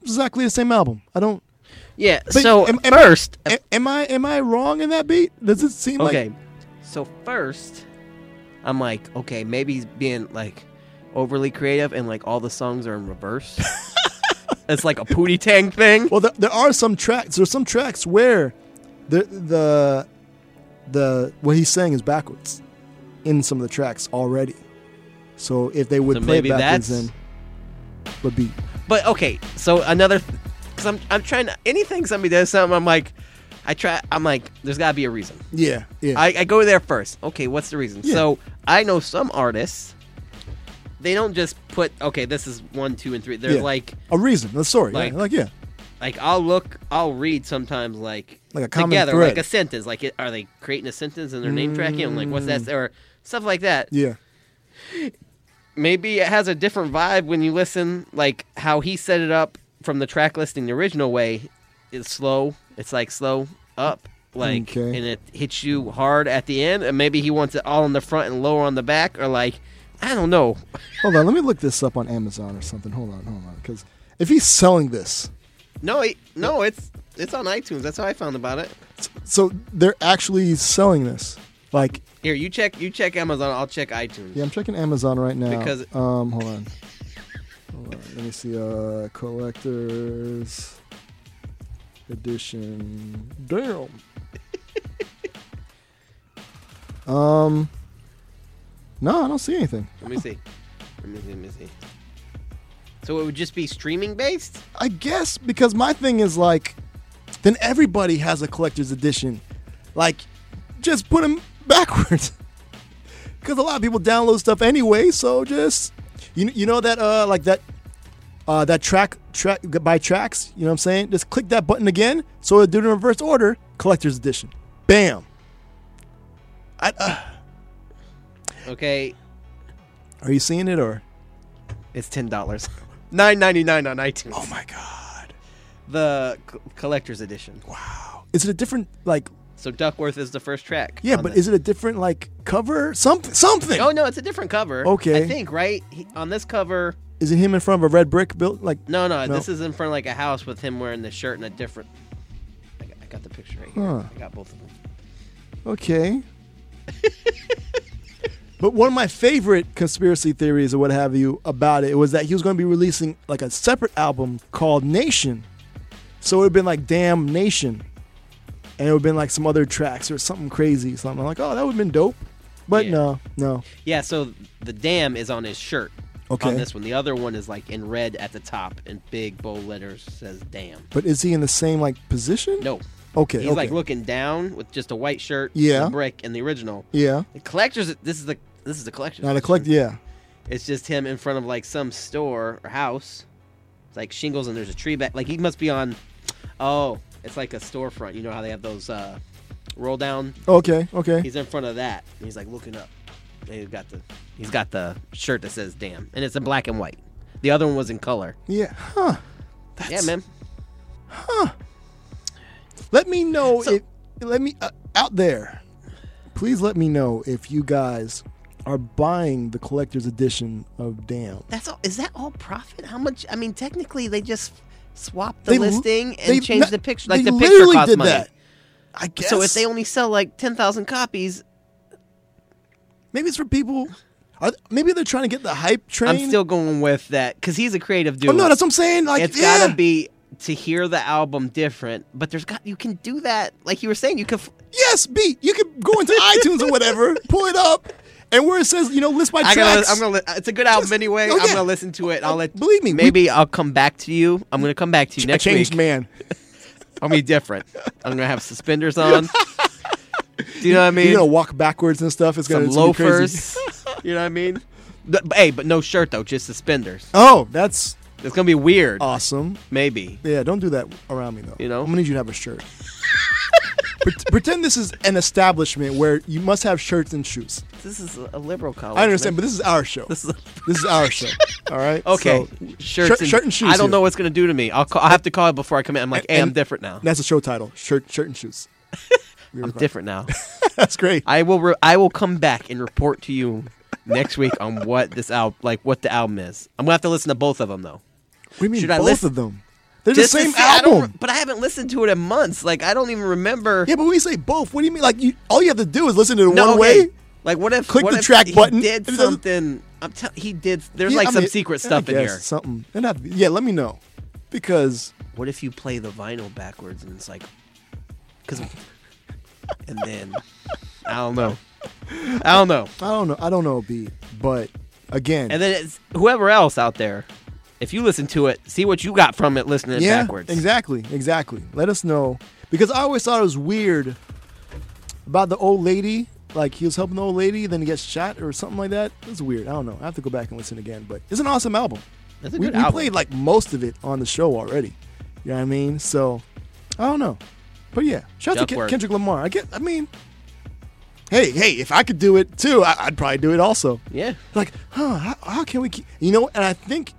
exactly the same album. I don't. Yeah. So am- am- first, am, am I am I wrong in that beat? Does it seem okay. like So first, I'm like, okay, maybe he's being like overly creative, and like all the songs are in reverse. it's like a Pootie Tang thing. Well, there, there are some tracks. There's some tracks where the the the what he's saying is backwards in some of the tracks already. So if they would So play backwards, then would be But okay, so another, because I'm I'm trying to anything somebody does something, I'm like, I try, I'm like, there's got to be a reason. yeah yeah. I, I go there first. Okay, what's the reason? Yeah. So I know some artists, they don't just put okay, this is one, two, and three. There's Yeah. like a reason, a story. like- yeah, like yeah, like I'll look, I'll read sometimes like Like a common together, thread. like a sentence. Like it, are they creating a sentence and they're name tracking? I'm like, what's that? Mm. Or stuff like that. yeah. Maybe it has a different vibe when you listen, like how he set it up from the track listing the original way. It's slow. It's like slow. up, like, Okay. and it hits you hard at the end, and maybe he wants it all in the front and lower on the back, or like, I don't know. Hold on, let me look this up on Amazon or something. Hold on, hold on, because if he's selling this, No, he, no, it's it's on iTunes. That's how I found about it. so they're actually selling this. Like, Here, you check you check Amazon. I'll check iTunes. yeah, I'm checking Amazon right now. Because- um, hold on, hold on. Let me see. Uh, collectors edition. Damn. um, no, I don't see anything. Let me see. Let me see. Let me see. So it would just be streaming based. I guess because my thing is like, then everybody has a collector's edition. Like, just put them backwards. Because a lot of people download stuff anyway. So just you you know that uh like that uh that track track by tracks. You know what I'm saying? Just click that button again. So it'll do it in reverse order. Collector's edition. Bam. I, uh, Okay, are you seeing it or? it's ten dollars, nine ninety nine on iTunes. Oh my god. The collector's edition. Wow. Is it a different like? So Duckworth is the first track. Yeah, but this. is it a different like cover? Something. Something. Oh no, it's a different cover. Okay. I think right he, on this cover. Is it him in front of a red brick built like? No, no, No. this is in front of like a house with him wearing the shirt and a different. I got, I got the picture right here. Huh. I got both of them. Okay. but one of my favorite conspiracy theories or what have you about it was that he was going to be releasing like a separate album called Nation. So it would have been like Damn Nation. And it would have been like some other tracks or something crazy. So I'm like, oh, that would have been dope. But Yeah. no, no. Yeah, so the dam is on his shirt. Okay. On this one, the other one is like in red at the top in big bold letters says "damn." But is he in the same like position? No. Okay. He's okay. like looking down with just a white shirt. Yeah. And brick in the original. Yeah. The collectors. This is the this is the collector's. Now the collect, yeah. It's just him in front of like some store or house. It's like shingles and there's a tree back. Like he must be on. Oh, it's like a storefront. You know how they have those uh, roll down. Okay, okay. He's in front of that. And he's like looking up. And he's got the he's got the shirt that says "damn" and it's in black and white. The other one was in color. Yeah. Huh. yeah, man. Huh? Let me know if let me uh, out there. Please let me know if you guys are buying the collector's edition of Damn. That's all. Is that all profit? How much? I mean, technically, they just swapped the They li- listing and they changed ma- the picture. Like the picture literally costs did money. that. I guess So if they only sell like ten thousand copies, maybe it's for people. Are, maybe they're trying to get the hype train. I'm still going with that because he's a creative dude. Oh, no, that's what I'm saying. Like, it's yeah. gotta be to hear the album different, but there's got you can do that. Like you were saying, you could. f- Yes, beat. You could go into iTunes or whatever, pull it up, and where it says, you know, list my I tracks. gotta, I'm gonna. li- uh, It's a good album anyway. oh, I'm gonna listen to it. I'll uh, let. Believe me, we- Maybe I'll come back to you. I'm gonna come back to you a next changed week. man. I'll be different. I'm gonna have suspenders on. Do you know what I mean? You're gonna walk backwards and stuff. It's gonna, Some it's gonna be crazy. loafers. you know what I mean? Hey, but no shirt though, just suspenders. Oh, that's It's gonna be weird. awesome. Maybe. Yeah, don't do that around me though. You know? I'm gonna need you to have a shirt. Pret- Pretend this is an establishment where you must have shirts and shoes. This is a liberal college. I understand, man. but this is our show. This is This is our show. All right. Okay, So, shirts shirt, and, shirt and shoes. I don't here. know what's gonna do to me. I'll call, I have to call it before I come in. I'm like, hey, I'm different now. That's a show title. Shirt, shirt and shoes. I'm different now. That's great. I will. Re- I will come back and report to you next week on what this album, like what the album is. I'm gonna have to listen to both of them though. What do you mean Should I both listen- of them? They're the same album. re- but I haven't listened to it in months. Like I don't even remember. Yeah, but when you say both, what do you mean? Like you, all you have to do is listen to it No, one okay. way. Like what if Click what the if track he button, Did and it doesn't- something? I'm tell he did. There's Yeah, like I some mean, secret stuff in here. Something. Be- yeah, let me know because What if you play the vinyl backwards and it's like, because, and then I don't know. I don't know. I don't know. I don't know, B. But again, And then it's whoever else out there. If you listen to it, see what you got from it listening backwards. yeah, backwards. exactly, exactly. Let us know because I always thought it was weird about the old lady. Like he was helping the old lady, then he gets shot or something like that. It's weird. I don't know. I have to go back and listen again. But it's an awesome album. It's a we, good we album. played like most of it on the show already. You know what I mean? So I don't know. But yeah, shout out to Ken- Kendrick Lamar. I get. I mean, hey, hey, if I could do it too, I, I'd probably do it also. Yeah. Like, huh? How, how can we keep? You know, and I think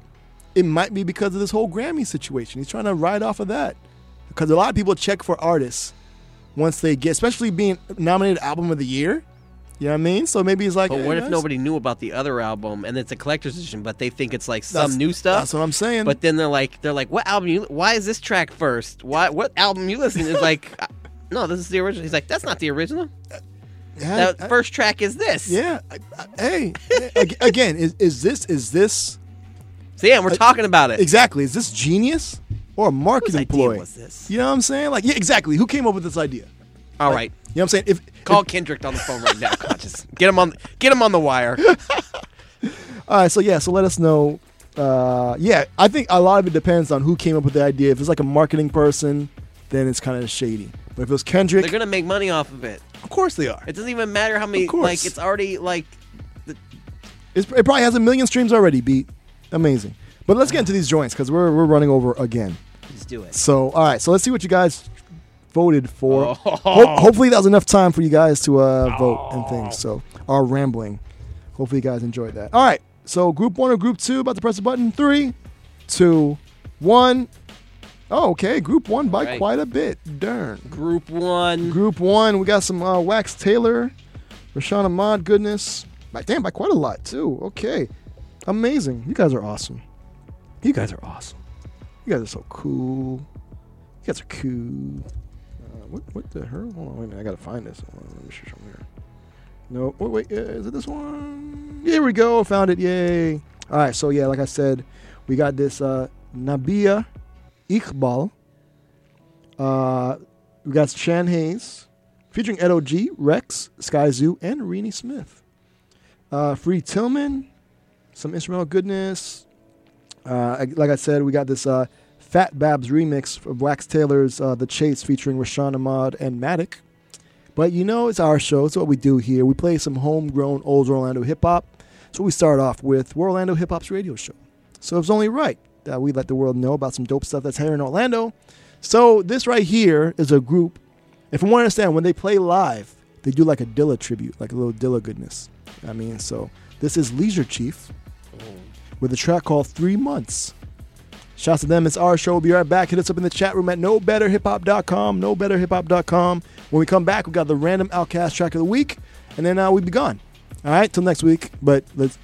it might be because of this whole Grammy situation. He's trying to ride off of that because a lot of people check for artists once they get, especially being nominated album of the year. You know what I mean? So maybe it's like, But "Hey, what if guys." nobody knew about the other album and it's a collector's edition, but they think it's like some That's- new stuff? that's what I'm saying. But then they're like, they're like, what album? You? Why is this track first? Why? What album you listening? to? It's like, no, this is the original. He's like, that's not the original. Yeah, the first track is this. Yeah. I- I- Hey, again, is, is this is this? So yeah, we're talking about it. Exactly. Is this genius or a marketing ploy? was this? You know what I'm saying? Like, yeah, exactly. Who came up with this idea? All Like, right. You know what I'm saying? If Call Kendrick on the phone right now, conshus. Get him on. Get him on the wire. All right, so yeah, so let us know. Uh, yeah, I think a lot of it depends on who came up with the idea. If it's like a marketing person, then it's kind of shady. But if it was Kendrick, They're gonna make money off of it. of course they are. It doesn't even matter how many. Of course. Like it's already like. It's, it probably has a million streams already. Beat, amazing. But let's get into these joints because we're we're running over again. Let's do it. So all right, so let's see what you guys voted for. Oh. Ho- hopefully that was enough time for you guys to uh, vote and things. So our rambling. Hopefully you guys enjoyed that. All right, so group one or group two, about to press the button. Three, two, one. Oh, okay. Group one by right. quite a bit. Darn. Group one. Group one. We got some uh, Wax Tailor, Raashan Ahmad. Goodness. By, damn, by quite a lot too. Okay. Amazing. You guys are awesome. You guys are awesome. You guys are so cool. You guys are cool. Uh, what what the hell? Hold on, wait a minute. I gotta find this. On, let me show you here. No, wait, wait. uh, Is it this one? Here we go. Found it. Yay! All right. So yeah, like I said, we got this uh, Nabihah Iqbal. Uh, we got ChanHays featuring Ed O.G., Reks, Sky Zoo, and Reeny Smith. Uh, Free Tillman, some instrumental goodness. Uh, like I said, we got this uh, Fatbabs remix of Wax Tailor's uh, The Chase featuring Raashan Ahmad and Mattic. But you know, it's our show. It's what we do here. We play some homegrown old Orlando hip hop. So we start off with We're Orlando Hip Hop's radio show. So it's only right that we let the world know about some dope stuff that's here in Orlando. So this right here is a group. If you want to understand, when they play live, they do like a Dilla tribute, like a little Dilla goodness. I mean, so this is Leisure Chief with a track called Three Months. Shouts to them. It's our show. We'll be right back. Hit us up in the chat room at knowbetterhiphop.com. Knowbetterhiphop.com. When we come back, we got the random OutKast track of the week, and then uh, we'll be gone. All right, till next week. But let's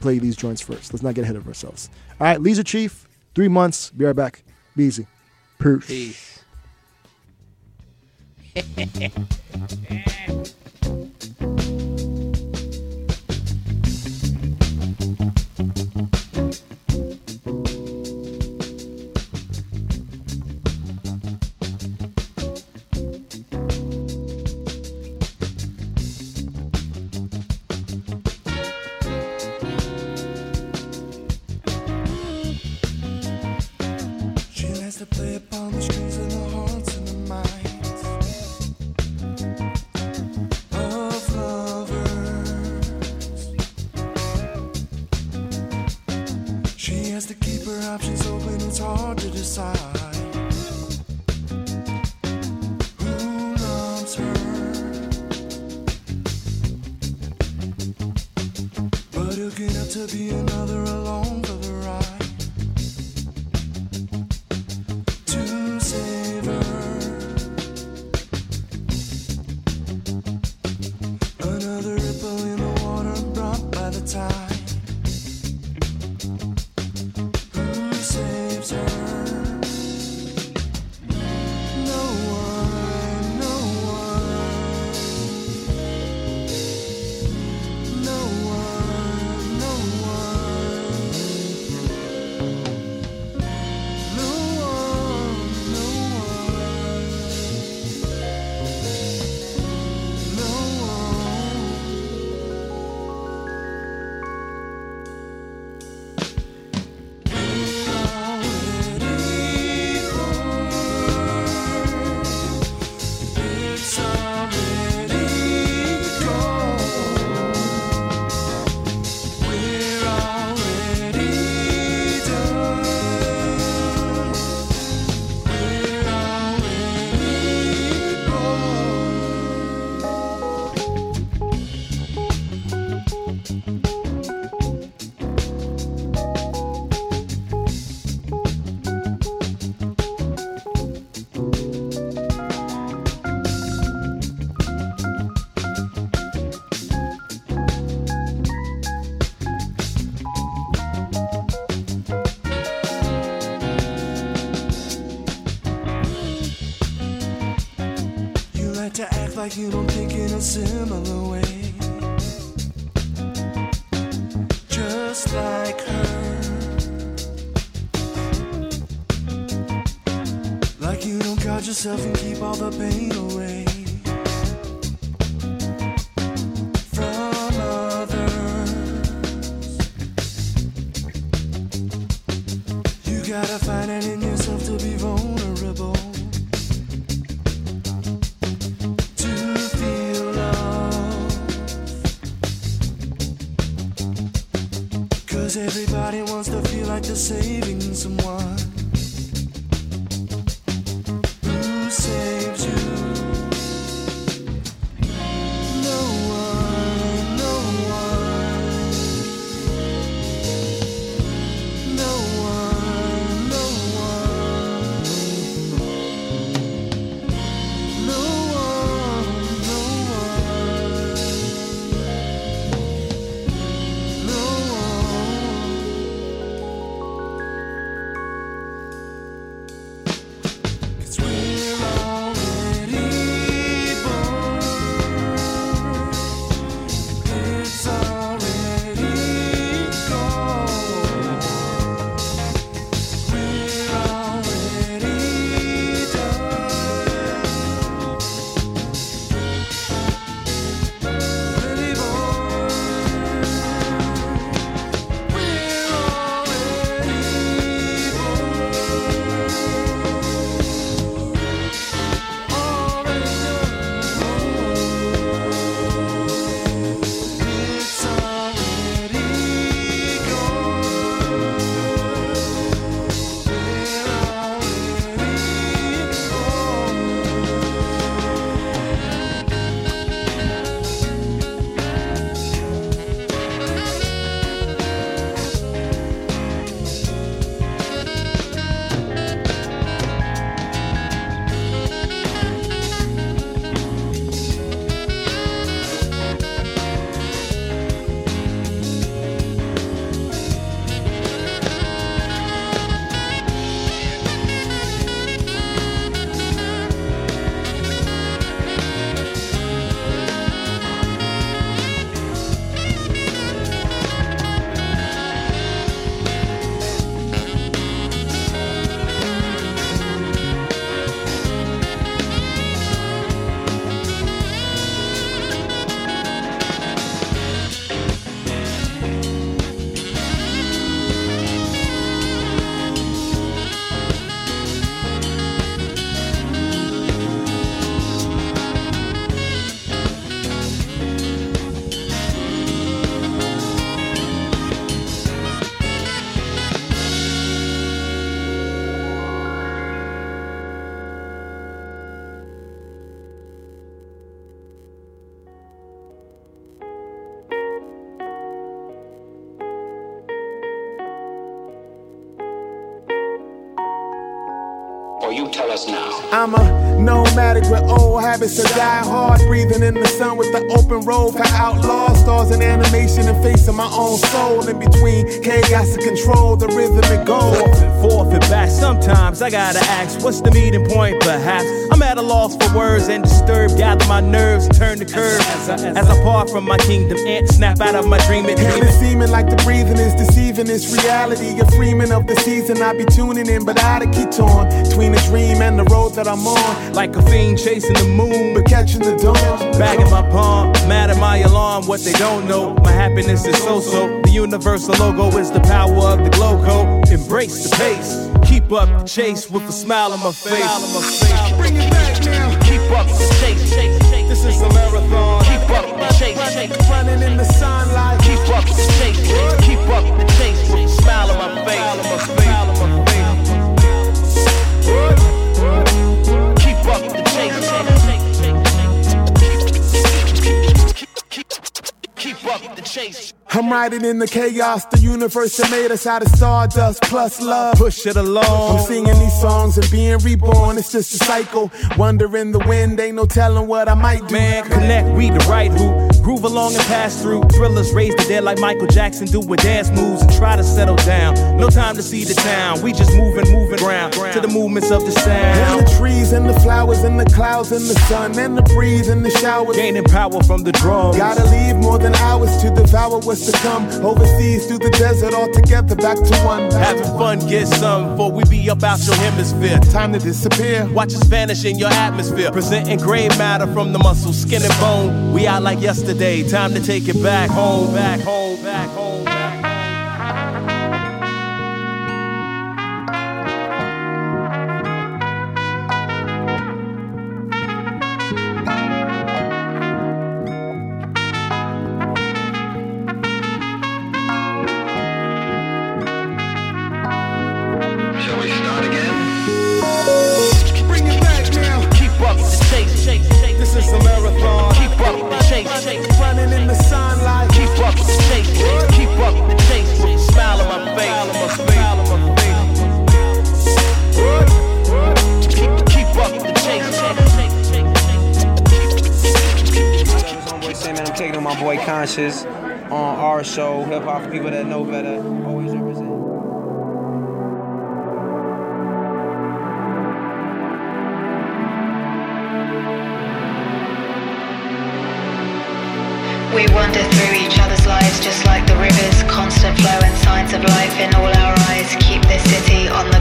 play these joints first. Let's not get ahead of ourselves. All right, Leisure Chief, three months. Be right back. Be easy. Peace. Peace. like you don't think in a similar way. Just like her. Like you don't guard yourself and keep all the pain I'm a nomadic with old habits to die hard. Breathing in the sun with the open road for outlaws. Stars and animation and facing my own soul. In between chaos and control, the rhythmic goal. Forth and forth and back. Sometimes I gotta ask, what's the meeting point? Perhaps I'm at a loss for words and disturbed. Gather my nerves, turn the curve. As I, as I part from my kingdom, ant snap out of my dream and dream. it's seeming like the breathing is deceiving. It's reality. A freeman of the season. I be tuning in, but I keep torn between the dream and the road that I'm on. Like a fiend chasing the moon, but catching the dawn. Bag in my palm, mad at my alarm. What they don't know, my happiness is so so. The universal logo is the power of the glow code. Embrace the pace, keep up the chase with a smile on my face. Bring it back now. Keep up the chase. This is a marathon. Keep up the chase. Running in the sunlight. Keep up the chase. Keep up the chase with a smile on my face. Keep up the chase. Keep up the chase. I'm riding in the chaos, the universe that made us out of stardust plus love. Push it along. I'm singing these songs and being reborn, it's just a cycle. Wonder in the wind, ain't no telling what I might do. Man, connect, read the right who. Groove along and pass through. Thrillers raise the dead like Michael Jackson do with dance moves and try to settle down. No time to see the town. We just moving, moving ground to the movements of the sound. And the trees and the flowers and the clouds and the sun and the breeze and the showers. Gaining power from the drums. Gotta leave more than hours to devour what's to come. Overseas through the desert, all together back to one. Having fun, get some before we be up out your hemisphere. Time to disappear. Watch us vanish in your atmosphere. Presenting gray matter from the muscle, skin and bone. We out like yesterday. Time to take it back home, back home. On our show, hip hop people that know better. Always represent. We wander through each other's lives just like the rivers, constant flow and signs of life in all our eyes. Keep this city on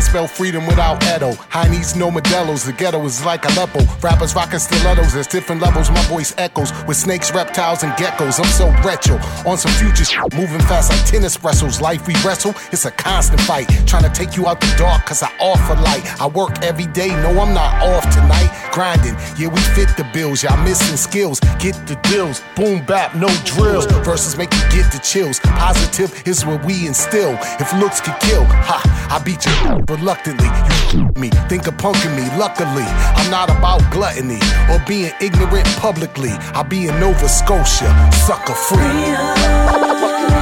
spell freedom without Edo. High needs no Modelos. The ghetto is like Aleppo. Rappers rocking stilettos. There's different levels. My voice echoes with snakes, reptiles, and geckos. I'm so retro. On some future shit. Moving fast like tennis wrestles. Life we wrestle. It's a constant fight. Trying to take you out the dark cause I offer light. I work every day. No, I'm not off tonight. Grinding. Yeah, we fit the bills. Y'all missing skills. Get the deals. Boom bap, no drills. Verses make you get the chills. Positive is what we instill. If looks could kill, ha, I beat you reluctantly. You me, think of punking me. Luckily, I'm not about gluttony or being ignorant publicly. I'll be in Nova Scotia, sucker free.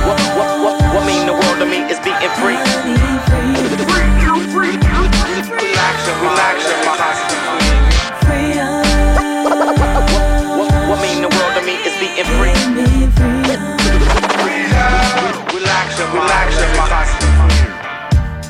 What, what, what, what mean the world to me is being free? Relax and relax and relax. What,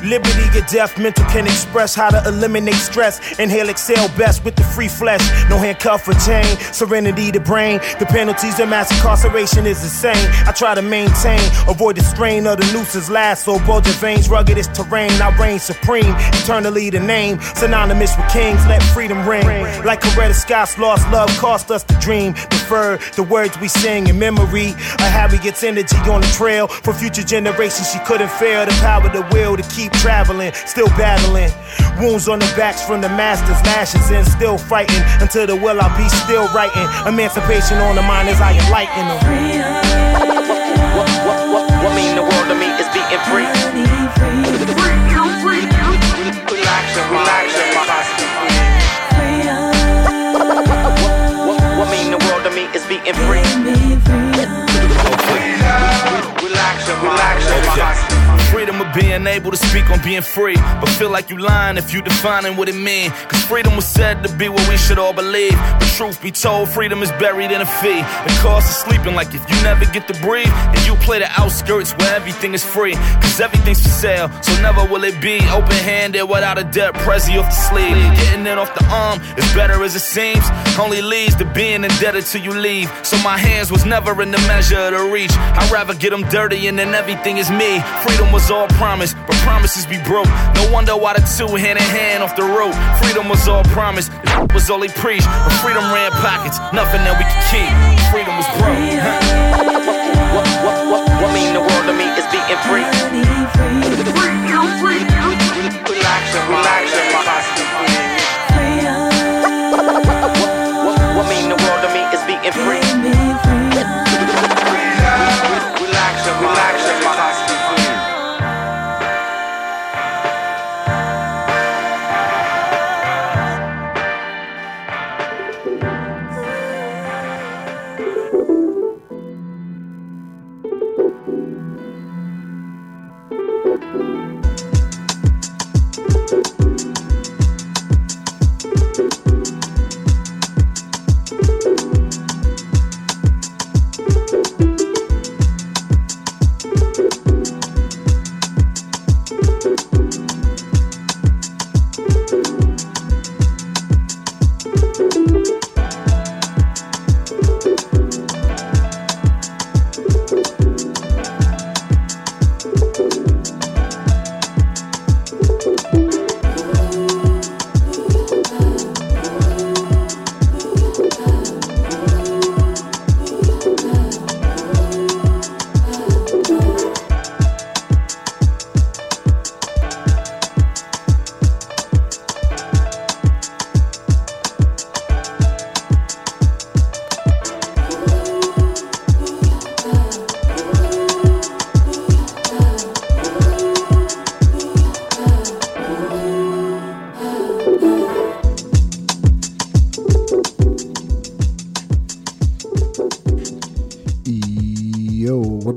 Liberty or death, mental can express how to eliminate stress. Inhale, exhale best with the free flesh. No handcuff or chain, serenity to brain. The penalties of mass incarceration is insane. I try to maintain, avoid the strain of the nooses lasso. Bulging veins, rugged as terrain. I reign supreme, eternally the name. Synonymous with kings, let freedom ring. Like Coretta Scott's lost love cost us the dream. Defer the words we sing in memory. A Harry gets energy on the trail. For future generations, she couldn't fail. The power, the will to keep traveling, still battling. Wounds on the backs from the masters, lashes in, still fighting. Until the will I'll be still writing. Emancipation on the mind as I enlighten them. What, what, what, what mean the world to me is being free? Relax and relax and relax. What, what mean the world to me is being free? Relax and relax and relax. Of being able to speak on being free, but feel like you lying if you defining what it mean. Cause freedom was said to be what we should all believe. But truth be told, freedom is buried in a fee. The cost of sleeping, like if you never get to breathe, and you play the outskirts where everything is free. Cause everything's for sale, so never will it be open handed without a debt prezi off the sleeve. Getting it off the arm is better as it seems. Only leads to being indebted till you leave. So my hands was never in the measure to reach. I'd rather get them dirty and then everything is me. Freedom was all promise, but promises be broke. No wonder why the two hand in hand off the rope. Freedom was all promise, it was all they preached. But freedom ran pockets, nothing that we could keep. Freedom was broke. What, what, what, what mean the world to me is being free? Relax and relax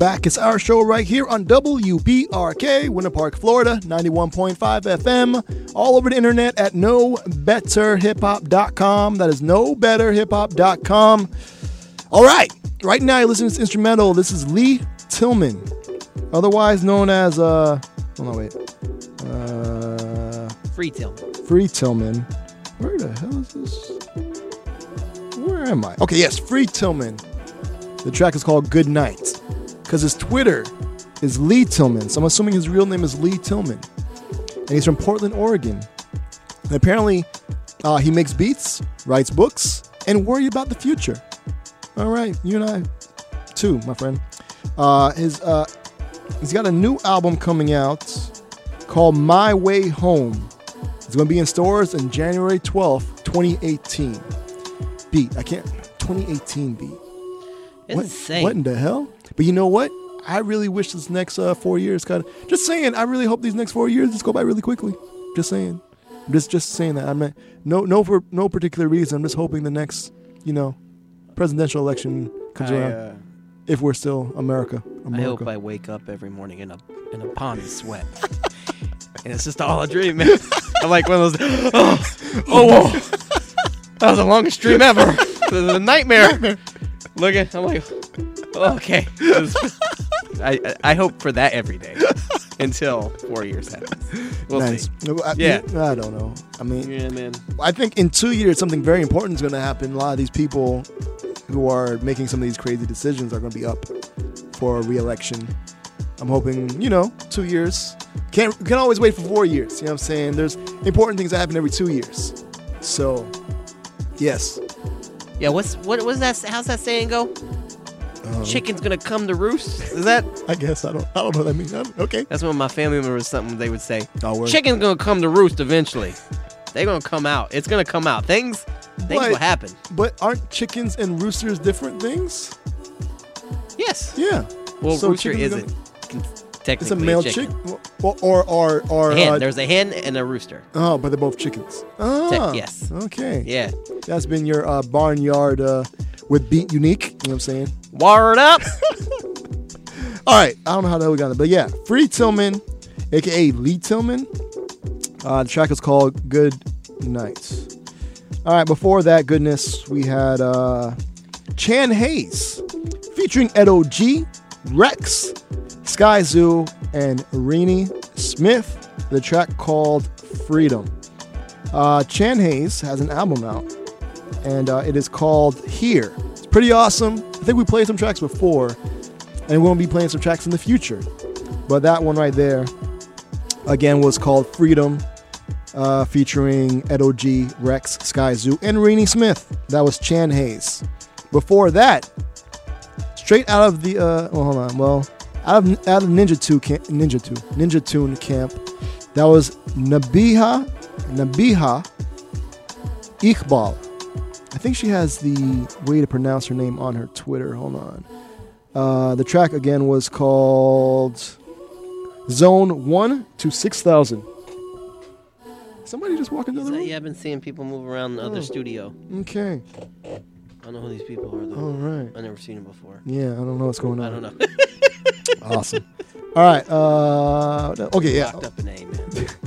back. It's our show right here on WPRK, Winter Park, Florida, 91.5 FM, all over the internet at knowbetterhiphop.com. That is knowbetterhiphop.com. All right, right now you're listening to this instrumental. This is Lee Tillman, otherwise known as, uh, oh no, wait, uh, Free Tillman. Free Tillman. Where the hell is this? Where am I? Okay, yes, Free Tillman. The track is called Good Night because his Twitter is Lee Tillman. So I'm assuming his real name is Lee Tillman. And he's from Portland, Oregon. And apparently, uh, he makes beats, writes books, and worry about the future. All right, you and I, too, my friend. Uh, his uh, he's got a new album coming out called My Way Home. It's going to be in stores in January 12th, 2018. Beat, I can't. 2018 beat. It's what, insane. What in the hell? But you know what? I really wish this next uh, four years kind of. Just saying, I really hope these next four years just go by really quickly. Just saying. Just just saying that. I mean, no no for no particular reason. I'm just hoping the next, you know, presidential election comes I, around. uh, if we're still America, I hope I wake up every morning in a in a pond of sweat. and it's just all a dream, man. I'm like one of those. Oh, oh, whoa. that was the longest dream ever. the nightmare. nightmare. Looking, I'm like, okay. I I- I hope for that every day until four years happens. We'll nice. see. I, Yeah. I don't know. I mean, Yeah, man. I think in two years something very important is going to happen. A lot of these people who are making some of these crazy decisions are going to be up for a re-election. I'm hoping, you know, two years. Can't can always wait for four years. You know what I'm saying? There's important things that happen every two years. So, yes. Yeah, what's what was that? How's that saying go? Um, Chicken's gonna come to roost. Is that? I guess I don't. I don't know what that means. Okay. That's what my family members something they would say. Oh, word. Chicken's gonna come to roost eventually. They're gonna come out. It's gonna come out. Things, things But- will happen. But aren't chickens and roosters different things? Yes. Yeah. Well, So rooster chickens is are a, gonna- technically It's a male chicken. chick, or or or, or hen. uh, There's a hen and a rooster. Oh, but they're both chickens. Ah, yes. Okay. Yeah. That's been your uh, barnyard uh, with Beat Unique. You know what I'm saying? Word up. All right. I don't know how the hell we got it, but yeah, Free Tillman, aka Lee Tillman. Uh, the track is called Good Night. All right. Before that goodness, we had uh, ChanHays featuring Edo G, Reks, Skyzoo, and Reeny Smith. The track called Freedom. Uh, ChanHays has an album out, and uh, it is called Here. It's pretty awesome. I think we played some tracks before, and we'll be playing some tracks in the future. But that one right there, again, was called Freedom, uh, featuring Edo G, Reks, Sky Zoo, and Reeny Smith. That was ChanHays. Before that, straight out of the uh, well, hold on, well, out of out of Ninja Two camp, Ninja Two, Ninja Tune camp, that was Nabihah, Nabihah Iqbal. I think she has the way to pronounce her name on her Twitter. Hold on. Uh, the track again was called Zone One to Six Thousand. Somebody just walking into the room. yeah, I've been seeing people move around the other Oh. studio. Okay. I don't know who these people are though. All right. I've never seen them before. Yeah, I don't know what's going on. I don't know. awesome. All right. Uh, okay. Yeah. Locked up in A, man.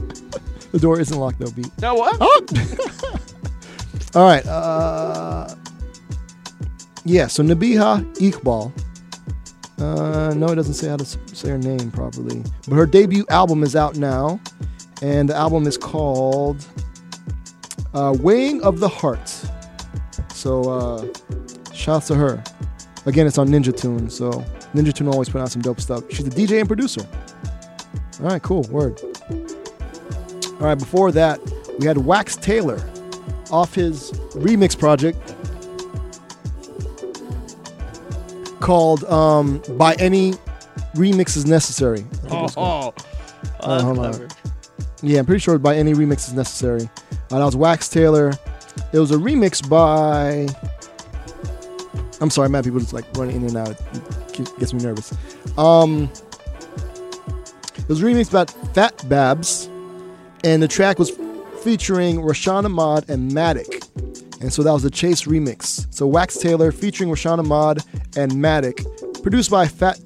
The door isn't locked though, beat. No what? Oh! All right. Uh, yeah. So Nabihah Iqbal. Uh, no, it doesn't say how to say her name properly. But her debut album is out now, and the album is called uh, "Weighing of the Heart." So, uh, shouts to her. Again, it's on Ninja Tune. So Ninja Tune always put out some dope stuff. She's a DJ and producer. All right, cool. Word. All right, before that, we had Wax Tailor off his remix project called um, By Any Remix is Necessary. I Oh, oh, Uh. Yeah, I'm pretty sure By Any Remix is Necessary. Uh, that was Wax Tailor. It was a remix by. I'm sorry, man. People just like running in and out. It gets me nervous. Um, it was a remix by Fatbabs, and the track was featuring Raashan Ahmad and Mattic. And so that was the Chase remix. So Wax Tailor featuring Raashan Ahmad and Mattic, produced by Fat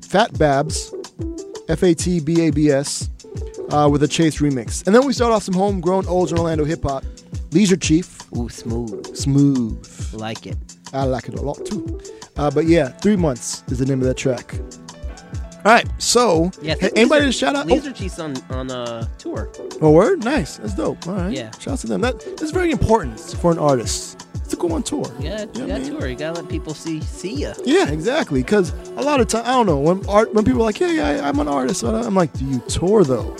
Fatbabs, F A T B A B S, uh, with a Chase remix. And then we start off some homegrown old Orlando hip hop. Leisure Chief. Ooh, smooth. Smooth. Like it. I like it a lot too. Uh, but yeah, Three Months is the name of that track. All right, so Yeah. hey, anybody to shout out? Oh, Leisure Chief's on on a tour. oh, word? Nice. That's dope. All right. Yeah. Shout out to them. That, that's very important for an artist to go on tour. Yeah, you got tour. You gotta let people see see ya. Yeah, exactly. Because a lot of time, I don't know when art when people are like, yeah, yeah, I'm an artist. I'm like, do you tour though?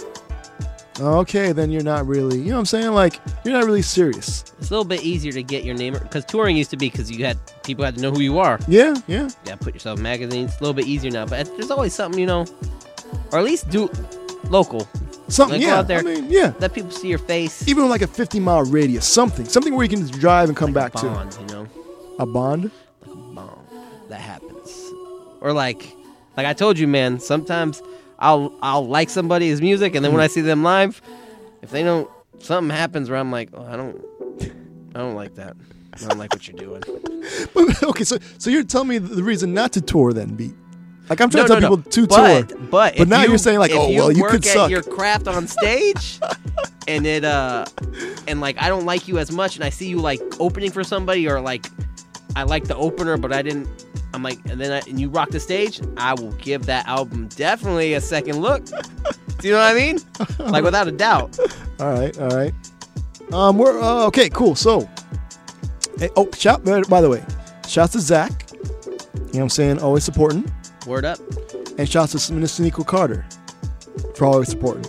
Okay, then you're not really. You know what I'm saying? Like you're not really serious. It's a little bit easier to get your name because touring used to be because you had people had to know who you are. Yeah, yeah. You gotta put yourself in magazines. It's a little bit easier now, but there's always something you know, or at least do local. Something, Like, go yeah. out there, I mean, yeah. Let people see your face. Even like a 50 mile radius, something, something where you can just drive and come back bond, to. you know, a bond. Like A bond. that happens. Or like, like I told you, man. Sometimes I'll I'll like somebody's music, and then when I see them live, if they don't, something happens where I'm like, oh, I don't, I don't like that. I don't like what you're doing. But, okay, so so you're telling me the reason not to tour then, beat? Like I'm trying No, to tell no. people to but, tour, But, but now you, are saying like, oh well, you work could at suck. your craft on stage, and it uh, and like I don't like you as much, and I see you like opening for somebody, or like I like the opener, but I didn't. I'm like, and then I, and you rock the stage, I will give that album definitely a second look. Do you know what I mean? Like without a doubt. All right, all right. Um, we're uh, okay, cool. So, hey, oh, shout by the way, shouts to Zach. You know what I'm saying? Always supporting. Word up. And shouts to Minister Nico Carter for always supporting.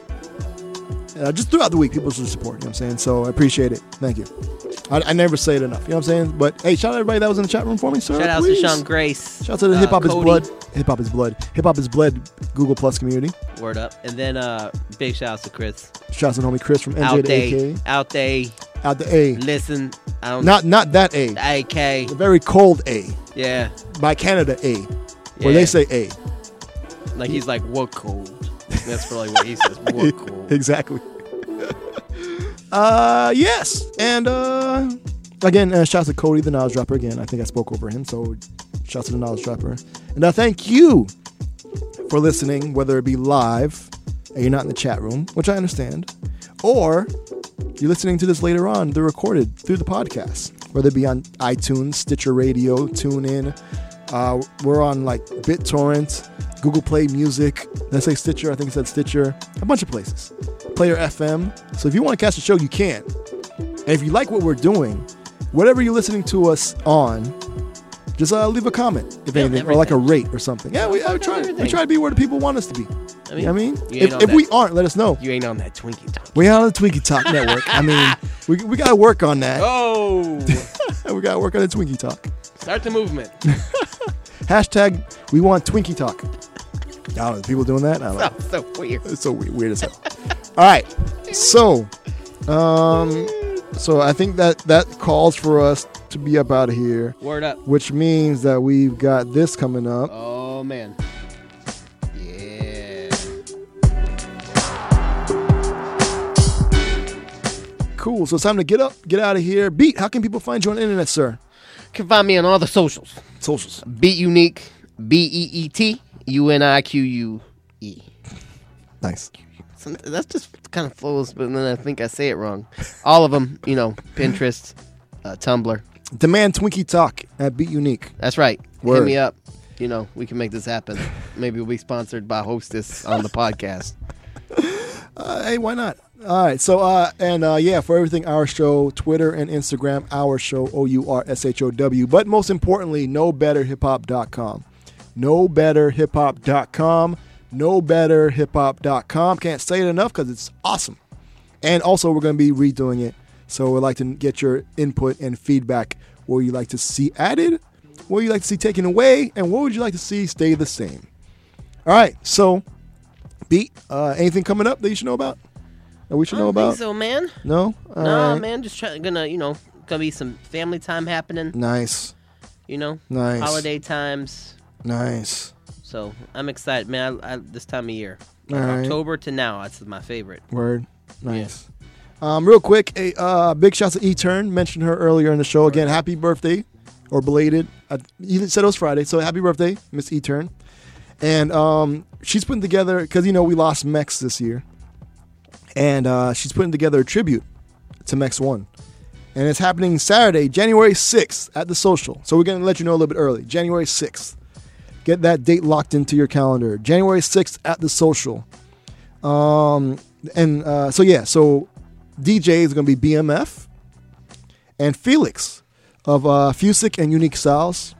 Uh, just throughout the week, people should support. You know what I'm saying? So I appreciate it. Thank you. I, I never say it enough. You know what I'm saying? But hey, shout out everybody that was in the chat room for me, sir. Shout out please. to Sean Grace. Shout out to the uh, Hip Hop is Blood. Hip Hop is Blood. Hip Hop is Blood Google Plus community. Word up. And then uh, big shout outs to Chris. Shout out to homie Chris from NJ out to there, AK. out there. Out the A. Listen, I don't Not not that A. The AK. The very cold A. Yeah. By Canada A. Where Yeah. they say A. Like he's like, what cold? That's probably what he says. What cold? exactly. uh yes. And uh again, uh, shouts to Cody the knowledge dropper again. I think I spoke over him, so shouts to the knowledge dropper. And uh, thank you for listening, whether it be live and you're not in the chat room, which I understand, or you're listening to this later on, they're recorded through the podcast, whether it be on iTunes, Stitcher Radio, TuneIn. Uh, we're on like BitTorrent, Google Play Music. Did I say Stitcher? I think it said Stitcher. A bunch of places. Player FM. So if you want to catch the show, you can. And if you like what we're doing, whatever you're listening to us on, just uh, leave a comment, if Yeah, anything, or like a rate or something. Yeah, we, uh, we, try, we try to be where the people want us to be. I You know what I mean? If, if we aren't, let us know. You ain't on that Twinkie talk. We on the Twinkie Talk Network. I mean, we, we got to work on that. Oh, we got to work on the Twinkie Talk. start the movement. Hashtag we want Twinkie Talk. I don't know. People doing that? I don't know. Sounds so weird. It's so weird, weird as hell. All right. So, um, so I think that that calls for us to be up out of here. Word up. Which means that we've got this coming up. Oh man. Yeah. Cool. So it's time to get up, get out of here. Beat. How can people find you on the internet, sir? You Can find me on all the socials. Socials. Beat Unique. B E E T U N I Q U E. Nice. Some- That's just kind of flows, but then I think I say it wrong. All of them, you know, Pinterest, uh, Tumblr. Demand Twinkie Talk at Beat Unique. That's right. Hit me up. You know, we can make this happen. Maybe we'll be sponsored by Hostess on the podcast. Uh, hey, why not? All right. So, uh, and uh, yeah, for everything, our show, Twitter and Instagram, our show, O U R S H O W. But most importantly, knowbetterhiphop.com. Knowbetterhiphop.com. Knowbetterhiphop.com. Can't say it enough because it's awesome. And also, we're going to be redoing it. So, we'd like to get your input and feedback. What would you like to see added? What would you like to see taken away? And what would you like to see stay the same? All right. So, Beat, uh, anything coming up that you should know about? That we should know about? so, man. No? All no, right. man. Just trying, gonna, you know, gonna be some family time happening. Nice. You know, Nice. holiday times. Nice. So I'm excited, man. I, I, this time of year, All right. October to now, that's my favorite. Word. Nice. Um, real quick, a uh, big shout to E Turn. Mentioned her earlier in the show. Again, happy birthday or belated. You said it was Friday, so happy birthday, Miss E Turn. And um, she's putting together because you know we lost Mex this year, and uh, she's putting together a tribute to Mex One, and it's happening Saturday, January sixth at the Social. So we're gonna let you know a little bit early, January sixth. Get that date locked into your calendar. January sixth at the Social. Um, and uh, so yeah, so DJ is going to be BMF and Felix of uh, Fusic and Unique Styles.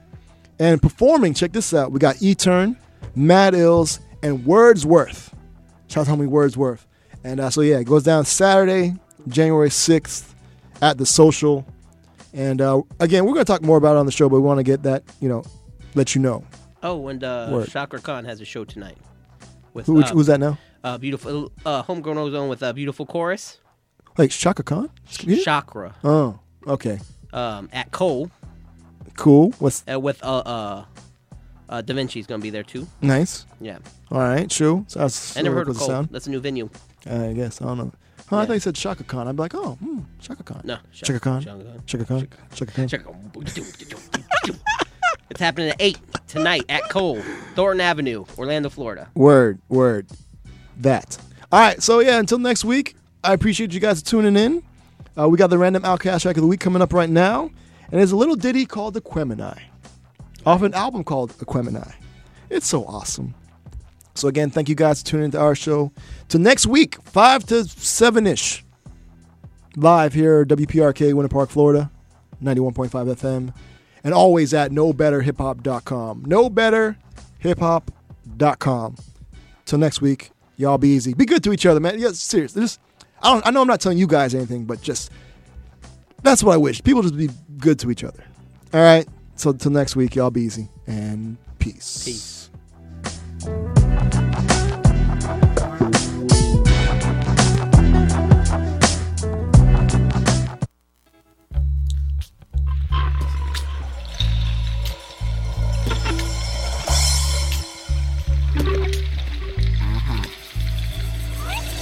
And performing, check this out. We got E Turn, Mad Ills, and Wordsworth. Shout out to homie Wordsworth. And uh, so yeah, it goes down Saturday, January sixth, at the social. And uh, again, we're gonna talk more about it on the show, but we want to get that you know, let you know. Oh, and uh, Word. Chakra Khan has a show tonight. With Who- which- uh, who's that now? Uh, beautiful, uh, homegrown ozone with a beautiful chorus. Like Shaka Khan. Chakra. Oh, okay, Um, at Cole, cool. What's uh, with uh, uh, uh, Da Vinci's gonna be there too. nice? Yeah. All right, true. So that's I never heard of the Cole. sound. That's a new venue. I guess I don't know. Huh, I thought you said Shaka Khan. I'd be like, oh, hmm, Shaka Khan. No, Shaka Khan. Shaka Khan. Shaka Khan. Shaka Khan. It's happening at eight tonight at Cole, Thornton Avenue, Orlando, Florida. Word, word. That. All right, so yeah, until next week, I appreciate you guys tuning in. Uh, we got the random OutKast track of the week coming up right now, and there's a little ditty called Aquemini, off an album called Aquemini. It's so awesome. So again, thank you guys for tuning into our show. To next week, five to seven ish, live here, WPRK, Winter Park, Florida, 91.5 FM, and always at knowbetterhiphop.com. Knowbetterhiphop.com. Till next week, y'all be easy. Be good to each other, man. Yeah, seriously. Just I don't I know I'm not telling you guys anything, but just that's what I wish. People just be good to each other. All right. So till next week, y'all be easy and peace. Peace.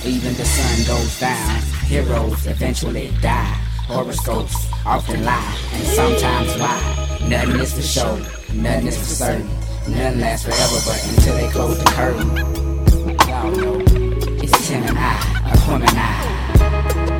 Even the sun goes down, heroes eventually die. Horoscopes often lie, and sometimes why. Nothing is for sure, nothing is for certain. Nothing lasts forever, but until they close the curtain. Y'all know, it's Tim and I, a woman I.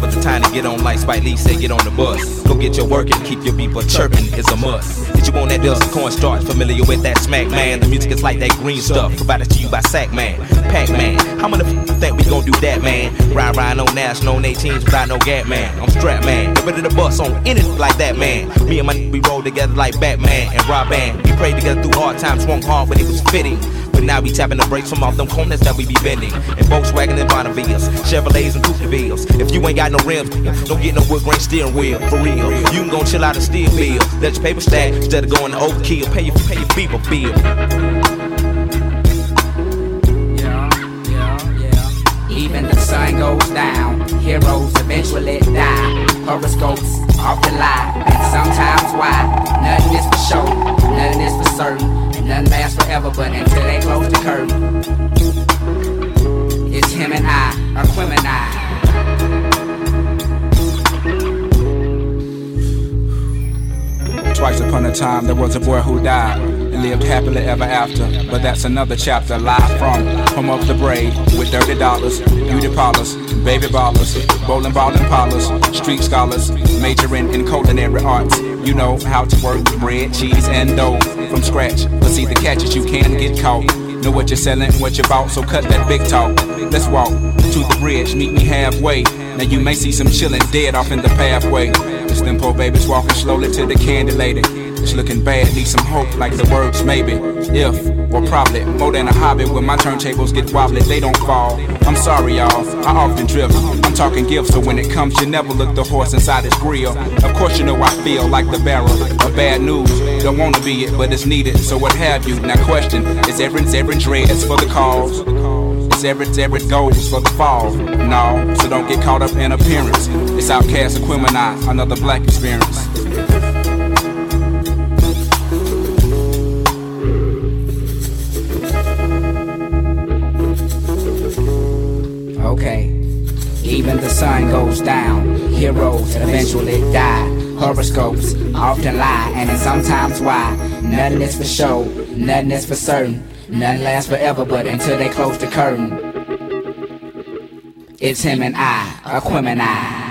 Now the time to get on like Spike Lee said, get on the bus. Go get your work and keep your people chirping is a must. Did you want that dust cornstarch? Familiar with that smack man? The music is like that green stuff provided to you by Sack Man, Pac Man. How many f- think we gon' do that, man? Ride, ride, no national, on 18s without no gap, man. I'm strapped, man. Get ready to bust on anything like that, man. Me and my we roll together like Batman and Rob Robin. We prayed together through hard times, swung hard when it was fitting. But now we tapping the brakes from off them corners that we be bending. And Volkswagen and Bonnevilles, Chevrolets and Coupevilles. If you ain't got no rims, don't get no wood grain steering wheel, for real. You can go chill out a steel bill. Let your paper stack instead of going to overkill. Pay your, pay your people bill. Yeah, yeah, yeah. Even the sun goes down, heroes eventually die. Horoscopes often lie, and sometimes why. Nothing is for sure, nothing is for certain, nothing lasts forever, but until they close the curtain. It's him and I, or Quim and I. Twice upon a time, there was a boy who died and lived happily ever after. But that's another chapter. Live from home of the brave with dirty dollars, beauty parlors, baby ballers, bowling ball and parlors, street scholars, majoring in culinary arts. You know how to work bread, cheese, and dough from scratch. But see, the catch is you can get caught. Know what you're selling, what you're bought, so cut that big talk. Let's walk to the bridge, meet me halfway. Now you may see some chillin' dead off in the pathway. It's them poor babies walking slowly to the candy lady. It's looking bad, need some hope, like the words maybe. If, or probably, more than a hobby, when my turntables get wobbly, they don't fall. I'm sorry, y'all, I often drift. I'm talking gifts, so when it comes, you never look the horse inside his grill. Of course, you know I feel like the barrel of bad news. Don't wanna be it, but it's needed, so what have you? Now, question is every, every dreads for the cause? Is every, every goals for the fall? No, so don't get caught up in appearance. It's OutKast Aquemini, another black experience. Okay. Even the sun goes down, heroes eventually die. Horoscopes often lie, and it's sometimes why. Nothing is for show, nothing is for certain. Nothing lasts forever, but until they close the curtain. It's him and I, Aquemini.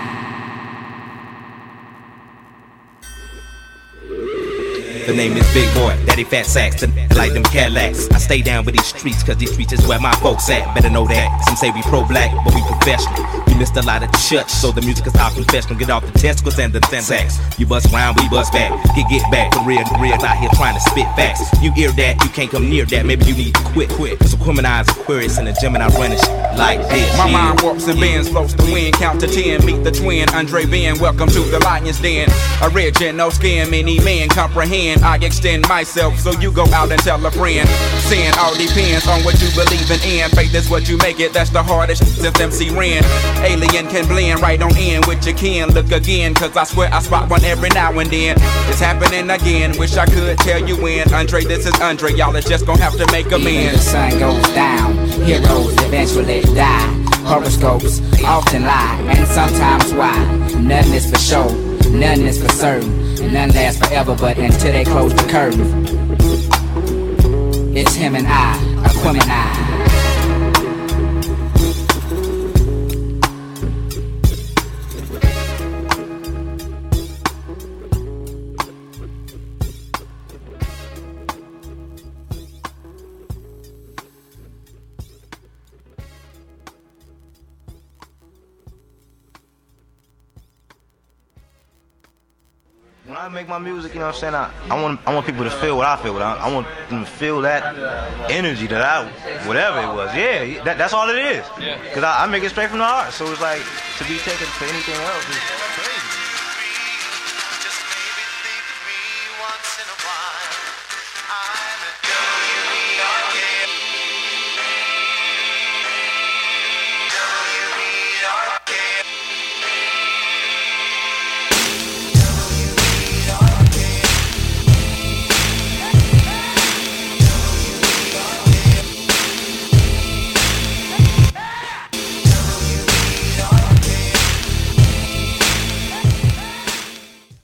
The name is Big Boi, Daddy Fat Sax, like them Cadillacs. I stay down with these streets, cause these streets is where my folks at. Better know that. Some say we pro black, but we professional. Missed a lot of church, so the music is our professional. Get off the testicles and the sacks. You bust round, we bust back. Get get back, for real, the real out here trying to spit facts. You hear that, you can't come near that. Maybe you need to quit, quit. Cause Aqueminize Aquarius the and I run it like this. My yeah. mind warps and bends, floats the wind, count to ten, meet the twin, Andre Ben. Welcome to the lion's den. Original skin, many men comprehend. I extend myself, so you go out and tell a friend. Sin all depends on what you believe in. Faith is what you make it, that's the hardest since MC ran. Alien can blend right on in with your kin. Look again, cause I swear I spot one every now and then. It's happening again, wish I could tell you when. Andre, this is Andre, y'all are just gonna have to make Even the amends. sun goes down, heroes eventually die. Horoscopes often lie, and sometimes why? Nothing is for sure, nothing is for certain. None lasts forever, but until they close the curtain. It's him and I, Aquemini. My music, you know what I'm saying? I, I want I want people to feel what I feel. I, I want them to feel that energy that I, whatever it was. Yeah, that, that's all it is. Yeah. Because I, I make it straight from the heart. So it's like, to be taken for anything else is